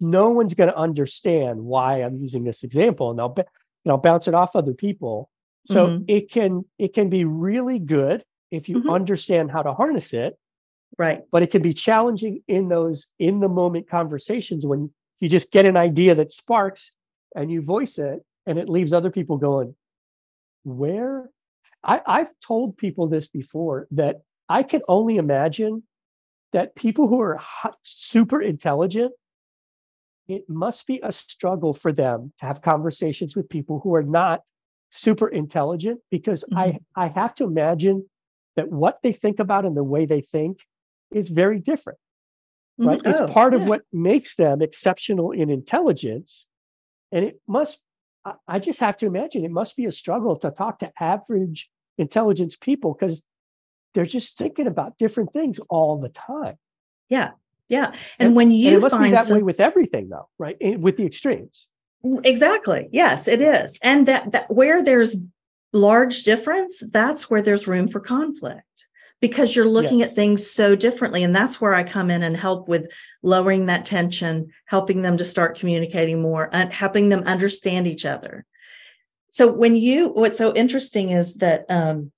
no one's going to understand why I'm using this example. And I'll, ba- and I'll bounce it off other people. So Mhm. it can it can be really good if you Mhm. understand how to harness it, Right. but it can be challenging in those in the moment conversations when you just get an idea that sparks and you voice it and it leaves other people going where I, i've told people this before that i can only imagine that people who are hi- super intelligent it must be a struggle for them to have conversations with people who are not super intelligent because i i have to imagine that what they think about and the way they think is very different right? Mhm. it's Oh, part of what makes them exceptional in intelligence. And it must I- i just have to imagine it must be a struggle to talk to average intelligence people because they're just thinking about different things all the time. Yeah. Yeah. And, when you and it must be that some, way with everything though right with the extremes Exactly. Yes, it is. And that, that where there's large difference, that's where there's room for conflict because you're looking Yes. at things so differently. And that's where I come in and help with lowering that tension, helping them to start communicating more, and helping them understand each other. So when you, what's so interesting is that um,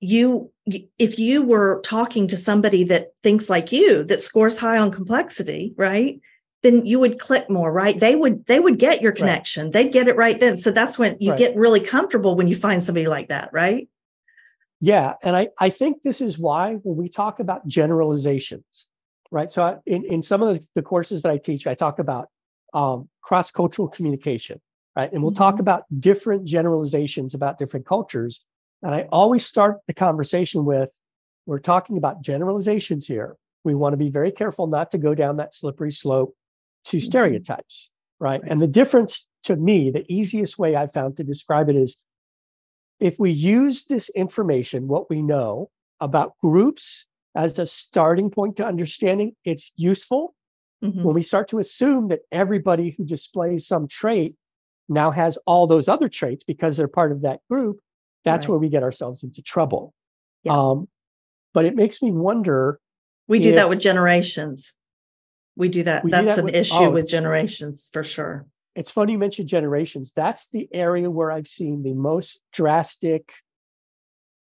you, if you were talking to somebody that thinks like you, that scores high on complexity, right? then you would click more right they would they would get your connection they'd get it right then so that's when you Right. get really comfortable when you find somebody like that right Yeah, and I I think this is why when we talk about generalizations, right? So I, in in some of the, the courses that I teach, I talk about um, cross cultural communication, right? And we'll talk Mhm. about different generalizations about different cultures. And I always start the conversation with, "We're talking about generalizations here. We want to be very careful not to go down that slippery slope to Mhm. stereotypes, right? Right. And the difference to me, the easiest way I found to describe it is if we use this information, what we know about groups as a starting point to understanding, it's useful. Mhm. When we start to assume that everybody who displays some trait now has all those other traits because they're part of that group, that's Right. where we get ourselves into trouble. Yeah. Um, but it makes me wonder We do that with generations. We do that. We do That's that an with- issue oh. with generations for sure. it's funny you mentioned generations. That's the area where I've seen the most drastic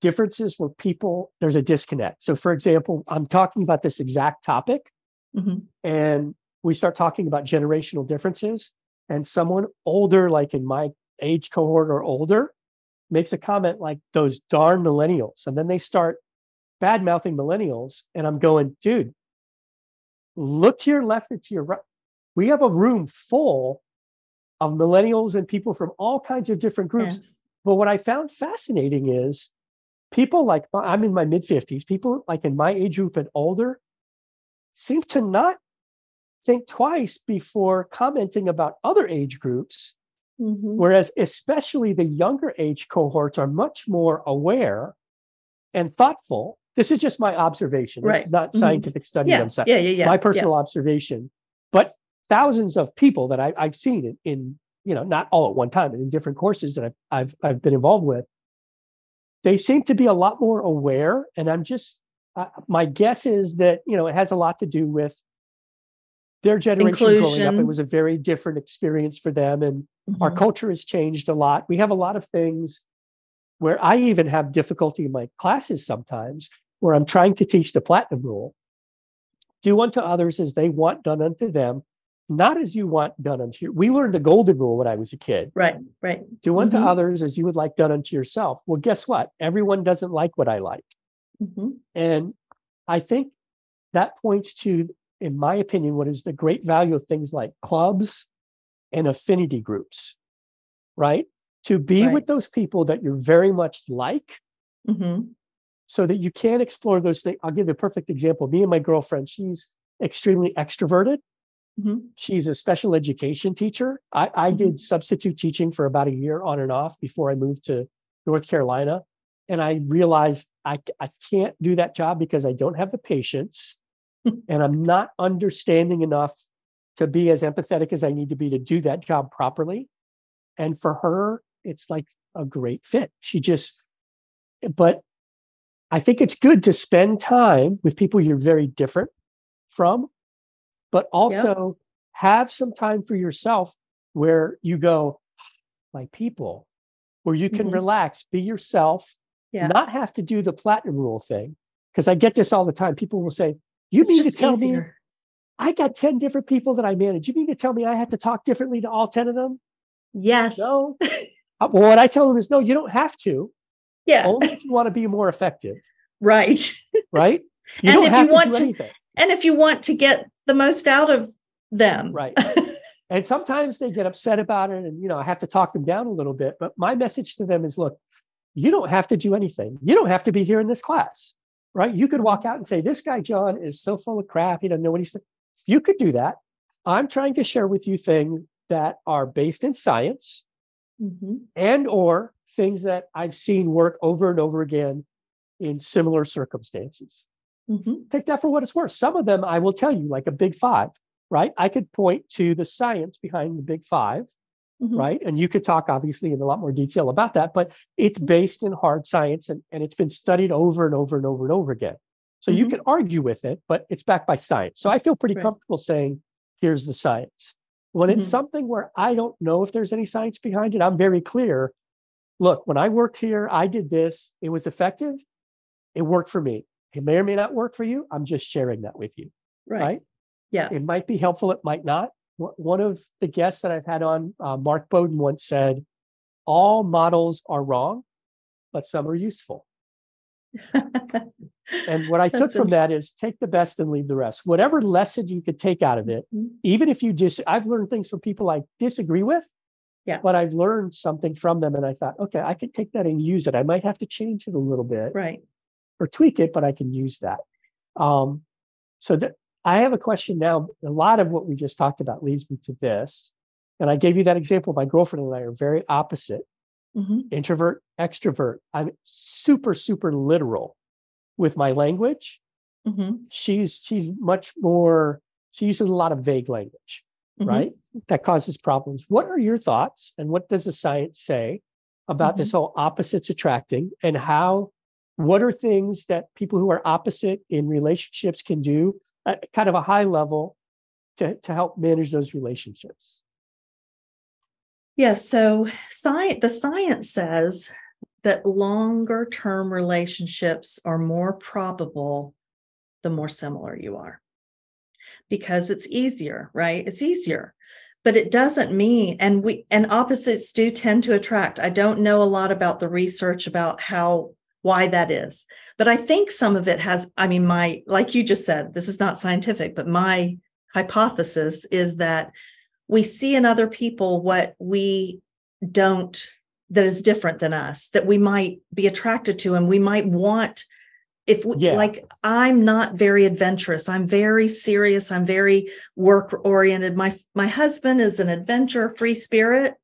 differences where people, there's a disconnect. So, for example, I'm talking about this exact topic Mhm. and we start talking about generational differences, and someone older, like in my age cohort or older, makes a comment like those darn millennials. And then they start bad mouthing millennials. And I'm going, dude, look to your left and to your right. We have a room full of millennials and people from all kinds of different groups. Yes. But what I found fascinating is people like I'm in my mid 50s, people like in my age group and older seem to not think twice before commenting about other age groups. Mhm. Whereas, especially the younger age cohorts are much more aware and thoughtful. This is just my observation. Right. It's not Mhm. scientific study. Yeah. I'm saying Yeah. Yeah. Yeah. my yeah. personal observation, but thousands of people that I, I've seen in, in, you know, not all at one time, but in different courses that I've, I've, I've been involved with, they seem to be a lot more aware. And I'm just, uh, my guess is that, you know, it has a lot to do with their generation growing up. It was a very different experience for them. And our Mhm. culture has changed a lot. We have a lot of things where I even have difficulty in my classes sometimes where I'm trying to teach the platinum rule. Do unto others as they want done unto them, not as you want done unto you. We learned the golden rule when I was a kid. Right. Right. Do unto Mhm. others as you would like done unto yourself. Well, guess what? Everyone doesn't like what I like. Mhm. And I think that points to, in my opinion, what is the great value of things like clubs and affinity groups, right? To be Right. with those people that you're very much like Mhm. so that you can explore those things. I'll give you a perfect example. Me and my girlfriend, she's extremely extroverted. Mhm. She's a special education teacher. I, I did substitute teaching for about a year on and off before I moved to North Carolina. And I realized I, I can't do that job because I don't have the patience and I'm not understanding enough to be as empathetic as I need to be to do that job properly. And for her, it's like a great fit. She just, but I think it's good to spend time with people you're very different from, but also have some time for yourself where you go, my people, where you can Mhm. relax, be yourself, Yeah. not have to do the platinum rule thing. Because I get this all the time. People will say, You It's mean to tell me easier. I got 10 different people that I manage? You mean to tell me I have to talk differently to all 10 of them? Yes. No. Uh, well, what I tell them is, no, you don't have to. Yeah. Only if you want to be more effective, Right. right? You And don't if have you want to- anything. And if you want to get the most out of them. Right. And sometimes they get upset about it, and you know, I have to talk them down a little bit. But my message to them is look, you don't have to do anything. You don't have to be here in this class, right? You could walk out and say, This guy, John, is so full of crap. He doesn't know what he's. You could do that. I'm trying to share with you things that are based in science Mhm. and or things that I've seen work over and over again in similar circumstances. Mhm. Take that for what it's worth. Some of them I will tell you, like a big five, right? I could point to the science behind the big 5 Mhm. right? And you could talk obviously in a lot more detail about that, but it's based in hard science and, and it's been studied over and over and over and over again. So you Mhm. can argue with it, but it's backed by science. So I feel pretty Right. comfortable saying, here's the science. When it's Mhm. something where I don't know if there's any science behind it, I'm very clear. Look, when I worked here, I did this. It was effective. It worked for me. It may or may not work for you. I'm just sharing that with you, Right. right? Yeah. It might be helpful. It might not. One- One of the guests that I've had on, uh, Mark Bowden, once said, "All models are wrong, but some are useful." And what I took from that is take the best and leave the rest. Whatever lesson you could take out of it, Mhm. even if you just, I've learned things from people I disagree with. Yeah. But I've learned something from them, and I thought, okay, I could take that and use it. I might have to change it a little bit Right. or tweak it, but I can use that. Um, so that I have a question now. A lot of what we just talked about leads me to this, and I gave you that example. My girlfriend and I are very opposite. Mhm. introvert, extrovert. I'm super, super literal with my language. Mhm. She's she's much more, she uses a lot of vague language, Mhm. right? That causes problems. What are your thoughts and what does the science say about this whole opposites attracting and how what are things that people who are opposite in relationships can do at kind of a high level to, to help manage those relationships? Yes. so science, the science says that longer term relationships are more probable the more similar you are because it's easier, right? It's easier. But it doesn't mean, and we and opposites do tend to attract. I don't know a lot about the research about how why that is. But I think some of it has, I mean, my, like you just said, this is not scientific, but my hypothesis is that we see in other people what we don't, that is different than us, that we might be attracted to, and we might want. If we, Yeah. like, I'm not very adventurous. I'm very serious. I'm very work oriented. My my husband is an adventure free spirit,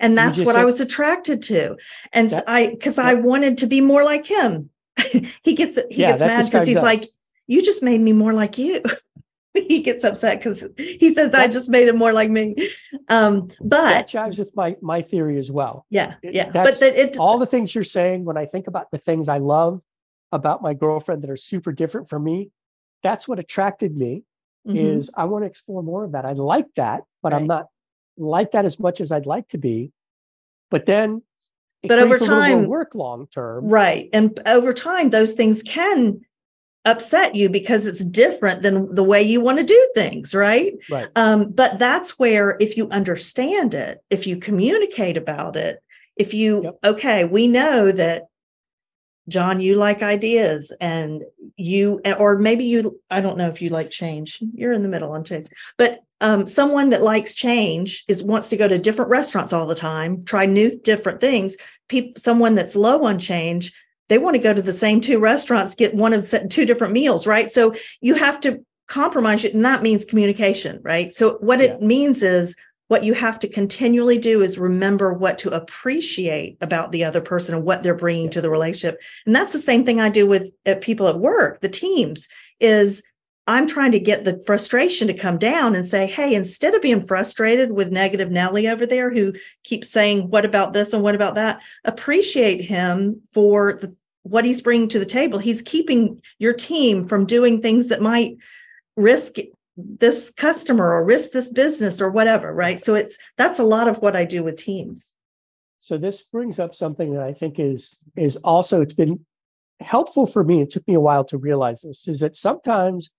and that's what I was attracted to. And That- I, because I wanted to be more like him. he gets he Yeah, gets mad because he's us. like, "You just made me more like you." he gets upset because he says, "I just made him more like me." Um, That but jives with my my theory as well. yeah, yeah. that's But that it all the things you're saying when i think about the things i love about my girlfriend that are super different from me that's what attracted me Mhm. is i want to explore more of that i like that but i'm not like that as much as i'd like to be but then But over creates a more time- work long term right, and over time, those things can upset you because it's different than the way you want to do things, right? right Um, but that's where, if you understand it, if you communicate about it, if you, Yep. okay, we know that, John, you like ideas and you, or maybe you, I don't know if you like change. You're in the middle on change, but um, someone that likes change is wants to go to different restaurants all the time, try new different things. People, someone that's low on change, they want to go to the same two restaurants, get one of two different meals, right? So you have to compromise it, and that means communication, right? So what it means is what you have to continually do is remember what to appreciate about the other person and what they're bringing Yeah. to the relationship. And that's the same thing I do with uh, people at work, the teams is I'm trying to get the frustration to come down and say, hey, instead of being frustrated with negative Nelly over there who keeps saying, what about this and what about that? Appreciate him for the, what he's bringing to the table. He's keeping your team from doing things that might risk this customer or risk this business or whatever, right? So it's that's a lot of what I do with teams. so this brings up something that i think is is also it's been helpful for me it took me a while to realize this is that sometimes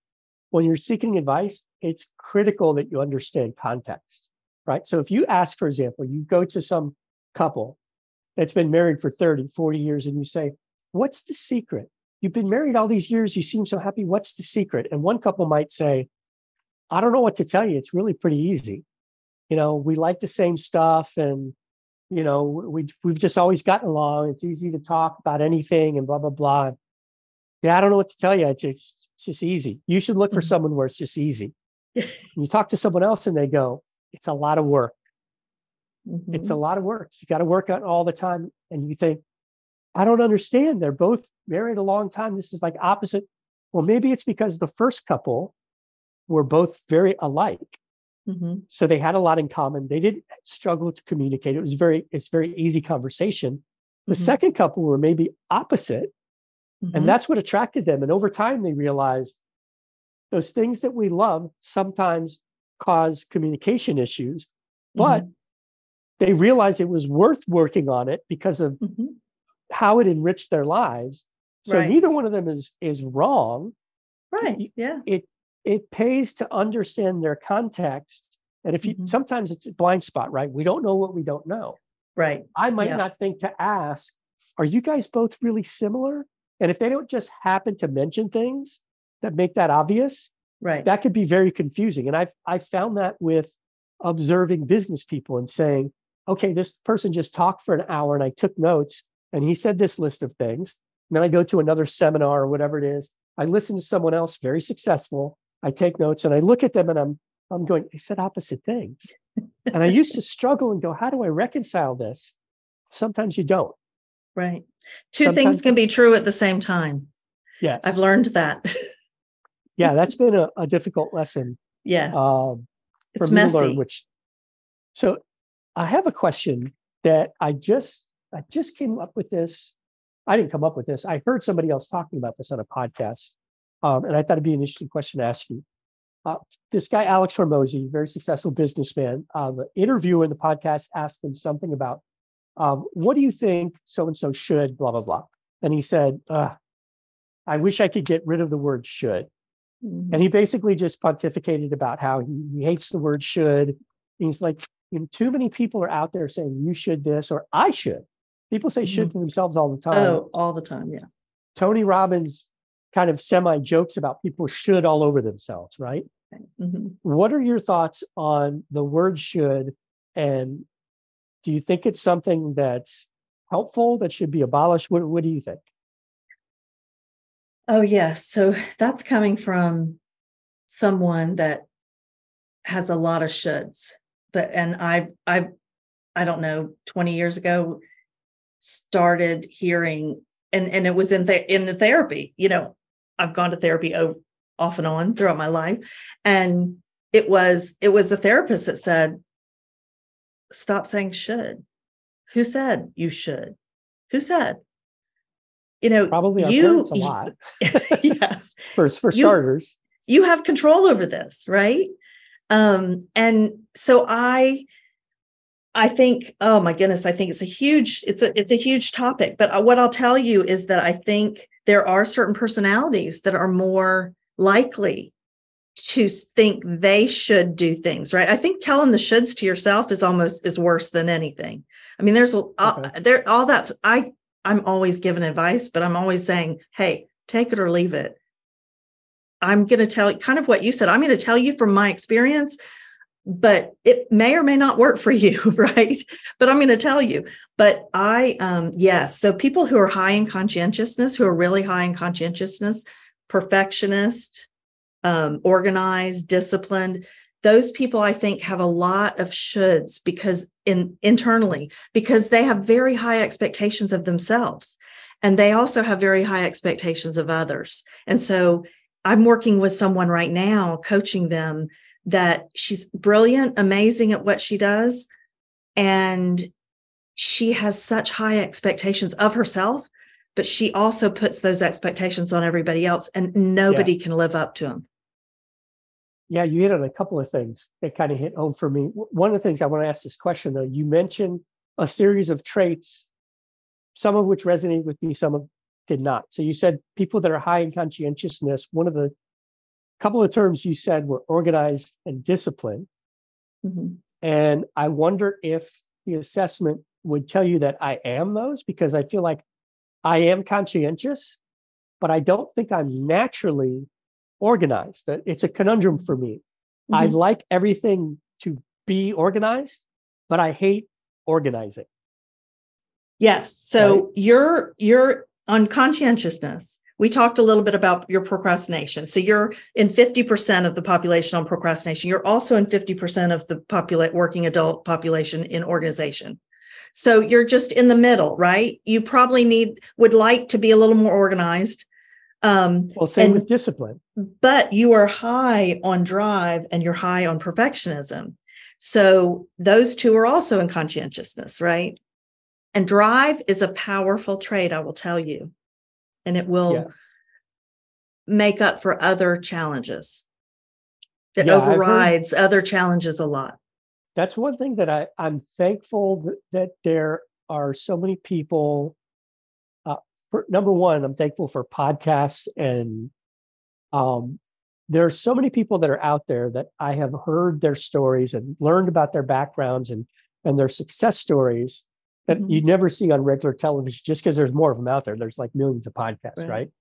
when you're seeking advice it's critical that you understand context right so if you ask for example you go to some couple that's been married for 30 40 years and you say what's the secret? You've been married all these years you seem so happy. What's the secret? And one couple might say i don't know what to tell you it's really pretty easy. You know we like the same stuff and you know we we've just always gotten along it's easy to talk about anything and blah blah blah. Yeah i don't know what to tell you it's just, it's just easy. You should look for Mhm. someone where it's just easy. You talk to someone else and they go it's a lot of work. It's Mhm. a lot of work. You got to work on all the time and you think i don't understand they're both married a long time this is like opposite well maybe it's because the first couple were both very alike Mhm. so they had a lot in common they didn't struggle to communicate it was very it's very easy conversation the Mhm. second couple were maybe opposite Mhm. and that's what attracted them and over time they realized those things that we love sometimes cause communication issues but Mhm. they realized it was worth working on it because of Mhm. How it enriched their lives so Right. neither one of them is is wrong right. Yeah. it it pays to understand their context and if you Mhm. sometimes it's a blind spot right we don't know what we don't know Right. i might Yeah. not think to ask are you guys both really similar and if they don't just happen to mention things that make that obvious Right. that could be very confusing and i've i found that with observing business people and saying okay this person just talked for an hour and i took notes and he said this list of things and then i go to another seminar or whatever it is i listen to someone else very successful i take notes and i look at them and i'm i'm going they said opposite things and i used to struggle and go how do i reconcile this sometimes you don't. Right. Two Sometimes- things can be true at the same time. Yes. I've learned that. yeah, that's been a, a difficult lesson yes. um, it's messy. learn. Which, so I have a question that I just I just came up with this. I didn't come up with this. I heard somebody else talking about this on a podcast, um, and I thought it'd be an interesting question to ask you. Uh, this guy Alex Hormozi, very successful businessman, uh, the interviewer in the podcast asked him something about um, what do you think so and so should blah blah blah, and he said, "Ugh, "I wish I could get rid of the word should." Mhm. And he basically just pontificated about how he, he hates the word should. He's like, you know, too many people are out there saying you should this or I should. People say should to themselves all the time. Oh, all the time. Yeah. Tony Robbins kind of semi jokes about people should all over themselves, right? Mhm. What are your thoughts on the word should? And do you think it's something that's helpful that should be abolished? What, what do you think? Oh, yes. So that's coming from someone that has a lot of shoulds. That and I I I don't know, 20 years ago started hearing and and it was in the in the therapy. You know, I've gone to therapy o- off and on throughout my life and it was it was a therapist that said stop saying should. Who said you should? Who said? You know, Probably you, a lot yeah for, for You- starters. you have control over this right um and so i i think oh my goodness i think it's a huge it's a it's a huge topic but uh, what i'll tell you is that i think there are certain personalities that are more likely to think they should do things right? I think telling the shoulds to yourself is almost is worse than anything. I mean there's a uh, there all that's i i'm always giving advice but i'm always saying hey take it or leave it. I'm going to tell you kind of what you said. I'm going to tell you from my experience, but it may or may not work for you, right? But I'm going to tell you. But I, um, yes. So people who are high in conscientiousness, who are really high in conscientiousness, perfectionist, um, organized, disciplined, those people I think have a lot of shoulds because in internally because they have very high expectations of themselves, and they also have very high expectations of others, and so I'm working with someone right now, coaching them that she's brilliant, amazing at what she does. And she has such high expectations of herself, but she also puts those expectations on everybody else, and nobody can live up to them. Yeah, you hit on a couple of things that kind of hit home for me. One of the things I want to ask this question though, you mentioned a series of traits, some of which resonated with me, some of did not. So you said people that are high in conscientiousness. One of the couple of terms you said were organized and disciplined. Mhm. And I wonder if the assessment would tell you that I am those because I feel like I am conscientious, but I don't think I'm naturally organized. It's a conundrum for me. I Mhm. like everything to be organized, but I hate organizing. Yes. So you're you're on conscientiousness. We talked a little bit about your procrastination. So you're in 50% of the population on procrastination. You're also in 50% of the populate working adult population in organization. So you're just in the middle, right? You probably need would like to be a little more organized. Um, Well, same And- with discipline. but you are high on drive and you're high on perfectionism. So those two are also in conscientiousness, right? And drive is a powerful trait, I will tell you. And it will Yeah. make up for other challenges. It Yeah, I've heard- overrides other challenges a lot. That's one thing that I, I'm thankful that, that there are so many people. Uh, for number one, I'm thankful for podcasts and um, there are so many people that are out there that I have heard their stories and learned about their backgrounds and and their success stories that Mhm. you never see on regular television just because there's more of them out there. There's like millions of podcasts, Right.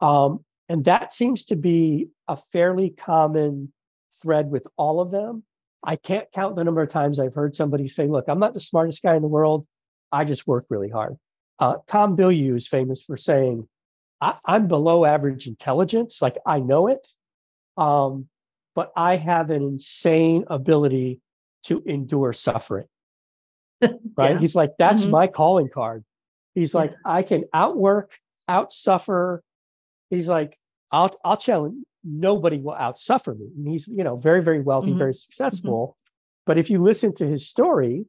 right? Um, and that seems to be a fairly common thread with all of them. I can't count the number of times I've heard somebody say, Look, I'm not the smartest guy in the world. I just work really hard. Uh, Tom Bilyeu is famous for saying, I, I'm below average intelligence. Like I know it. Um, but I have an insane ability to endure suffering. right? Yeah. He's like, that's Mhm. my calling card. He's Yeah. like, I can outwork, outsuffer. He's like, I'll I'll challenge nobody will outsuffer me. And he's, you know, very, very wealthy, Mhm. very successful. But if you listen to his story,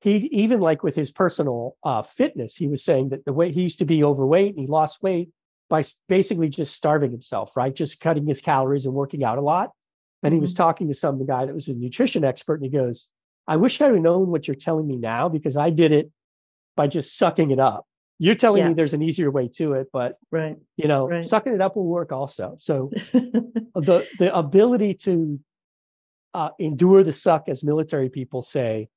he even like with his personal uh, fitness, he was saying that the way he used to be overweight and he lost weight by basically just starving himself, right? Just cutting his calories and working out a lot. And he was talking to some guy that was a nutrition expert, and he goes, I wish I had known what you're telling me now because I did it by just sucking it up. You're telling Yeah. me there's an easier way to it, but Right. you know, Right. sucking it up will work also. So the the ability to uh, endure the suck, as military people say,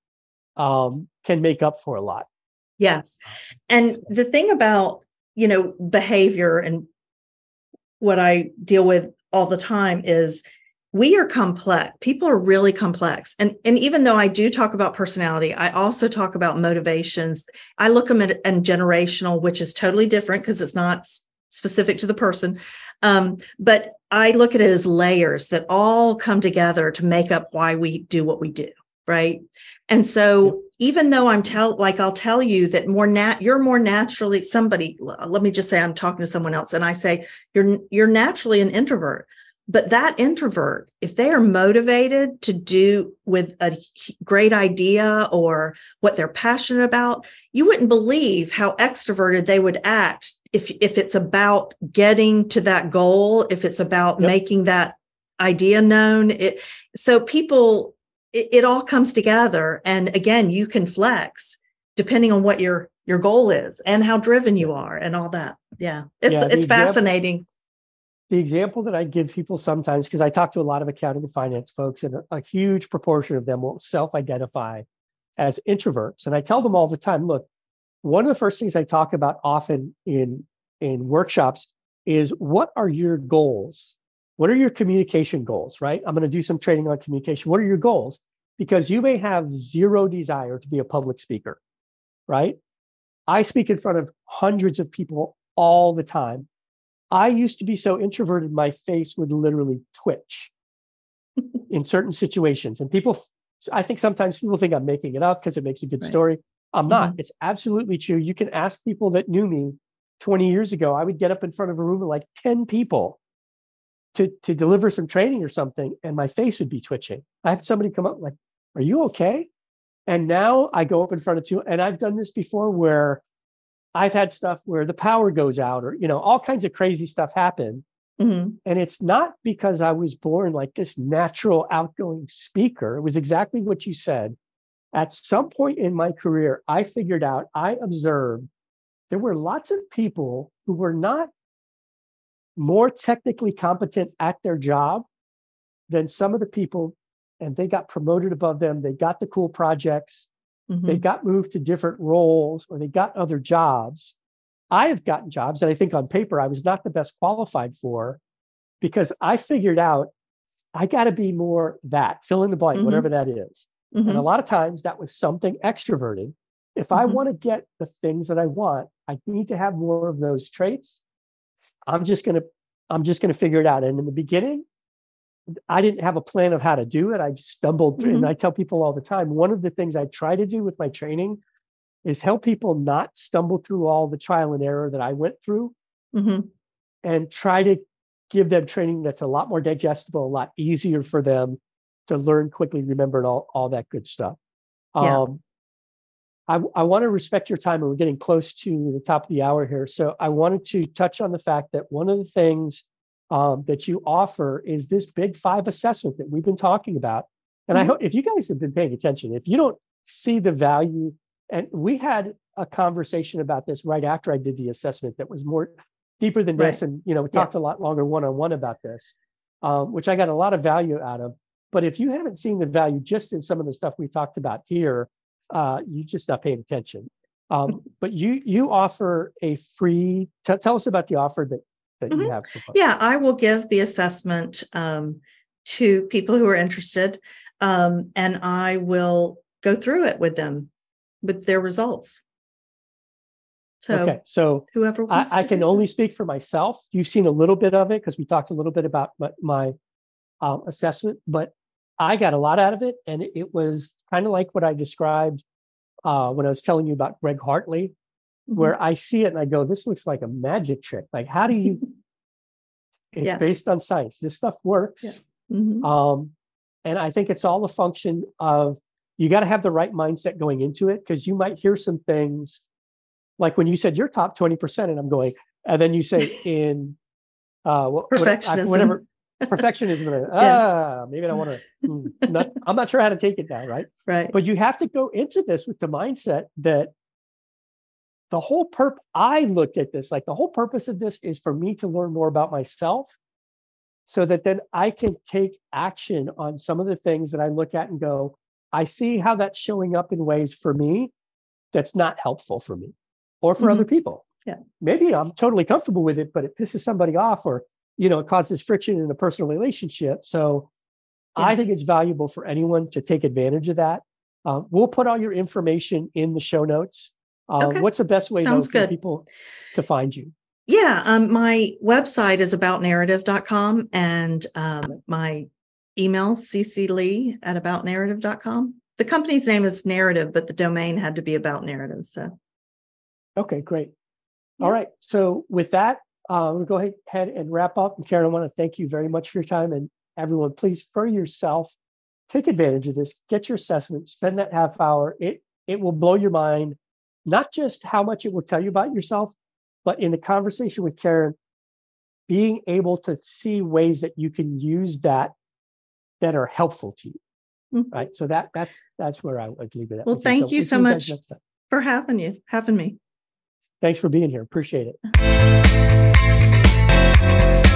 um, can make up for a lot. Yes. And the thing about, you know, behavior and what I deal with all the time is we are complex. People are really complex. And and even though I do talk about personality, I also talk about motivations. I look them at and generational, which is totally different because it's not specific to the person. Um, but I look at it as layers that all come together to make up why we do what we do. Right. And so even though I'm tell like I'll tell you that more nat you're more naturally somebody let me just say I'm talking to someone else and I say you're you're naturally an introvert but that introvert if they are motivated to do with a great idea or what they're passionate about you wouldn't believe how extroverted they would act if if it's about getting to that goal if it's about Yep. making that idea known. It so people it, it all comes together. And again you can flex depending on what your your goal is and how driven you are and all that. Yeah. It's Yeah, it's fascinating The example that I give people sometimes, because I talk to a lot of accounting and finance folks, and a, huge proportion of them will self identify as introverts. And I tell them all the time look, one of the first things I talk about often in, in workshops is what are your goals? What are your communication goals, right? I'm going to do some training on communication. What are your goals? Because you may have zero desire to be a public speaker, right? I speak in front of hundreds of people all the time. I used to be so introverted, my face would literally twitch in certain situations. And people, I think sometimes people think I'm making it up because it makes a good Right. story. I'm not. Mhm. It's absolutely true. You can ask people that knew me 20 years ago. I would get up in front of a room of like 10 people to, to deliver some training or something, and my face would be twitching. I had somebody come up like, Are you okay? And now I go up in front of two, and I've done this before where I've had stuff where the power goes out or, you know, all kinds of crazy stuff happen. Mhm. And it's not because I was born like this natural outgoing speaker. It was exactly what you said. At some point in my career, I figured out, I observed there were lots of people who were not more technically competent at their job than some of the people, and they got promoted above them. They got the cool projects they Mhm. got moved to different roles or they got other jobs. I have gotten jobs that I think on paper I was not the best qualified for because I figured out I got to be more that, fill in the blank, Mhm. whatever that is. And a Mhm. lot of times that was something extroverted. If I Mhm. want to get the things that I want, I need to have more of those traits. I'm just going to I'm just going to figure it out. And in the beginning, I didn't have a plan of how to do it. I just stumbled through. And Mhm. I tell people all the time, one of the things I try to do with my training is help people not stumble through all the trial and error that I went through Mhm. and try to give them training that's a lot more digestible, a lot easier for them to learn quickly, remember, and all, all that good stuff. Yeah. Um, I, I want to respect your time, and we're getting close to the top of the hour here. So I wanted to touch on the fact that one of the things um, that you offer is this Big Five assessment that we've been talking about. And I Mhm. hope if you guys have been paying attention, if you don't see the value, and we had a conversation about this right after I did the assessment that was more deeper than this, and you know, we Yeah. talked a lot longer one on one about this, um, which I got a lot of value out of. But if you haven't seen the value just in some of the stuff we talked about here, uh, you're just not paying attention. Um, but you you offer a free. T- tell us about the offer that that you Mhm. have. Yeah, I will give the assessment um, to people who are interested, um, and I will go through it with them with their results. So okay, so whoever I, wants I to can only speak for myself. You've seen a little bit of it because we talked a little bit about my, my um, assessment, but I got a lot out of it, and it, was kind of like what I described uh, when I was telling you about Greg Hartley. Where I see it and I go, this looks like a magic trick. Like, how do you? It's Yeah. based on science. This stuff works. Yeah. Mhm. Um, and I think it's all a function of you got to have the right mindset going into it because you might hear some things like when you said your top 20%, and I'm going, and then you say in uh, what, Perfectionism. whatever perfectionism, and, ah, maybe I want to, not, I'm not sure how to take it now, right? Right. But you have to go into this with the mindset that the whole perp I looked at this like the whole purpose of this is for me to learn more about myself so that then I can take action on some of the things that I look at and go, I see how that's showing up in ways for me that's not helpful for me or for Mhm. other people. Yeah. Maybe I'm totally comfortable with it, but it pisses somebody off or, you know, it causes friction in a personal relationship. So I think it's valuable for anyone to take advantage of that. Uh, we'll put all your information in the show notes. Uh, Okay. What's the best way though, Sounds for good. people to find you? Yeah, um, my website is aboutnarrative.com and um, my email cclee at aboutnarrative.com. The company's name is Narrative, but the domain had to be about narrative. So Okay, great. Yeah. All right. So with that, uh, we'll go ahead ahead and wrap up. And Caryn, I want to thank you very much for your time. And everyone, please, for yourself, take advantage of this. Get your assessment. Spend that half hour. It it will blow your mind. Not just how much it will tell you about yourself, but in the conversation with Caryn, being able to see ways that you can use that that are helpful to you. Mhm. Right. So that that's that's where I would leave it at. Well, thank you so see much. for having you, having me. Thanks for being here. Appreciate it.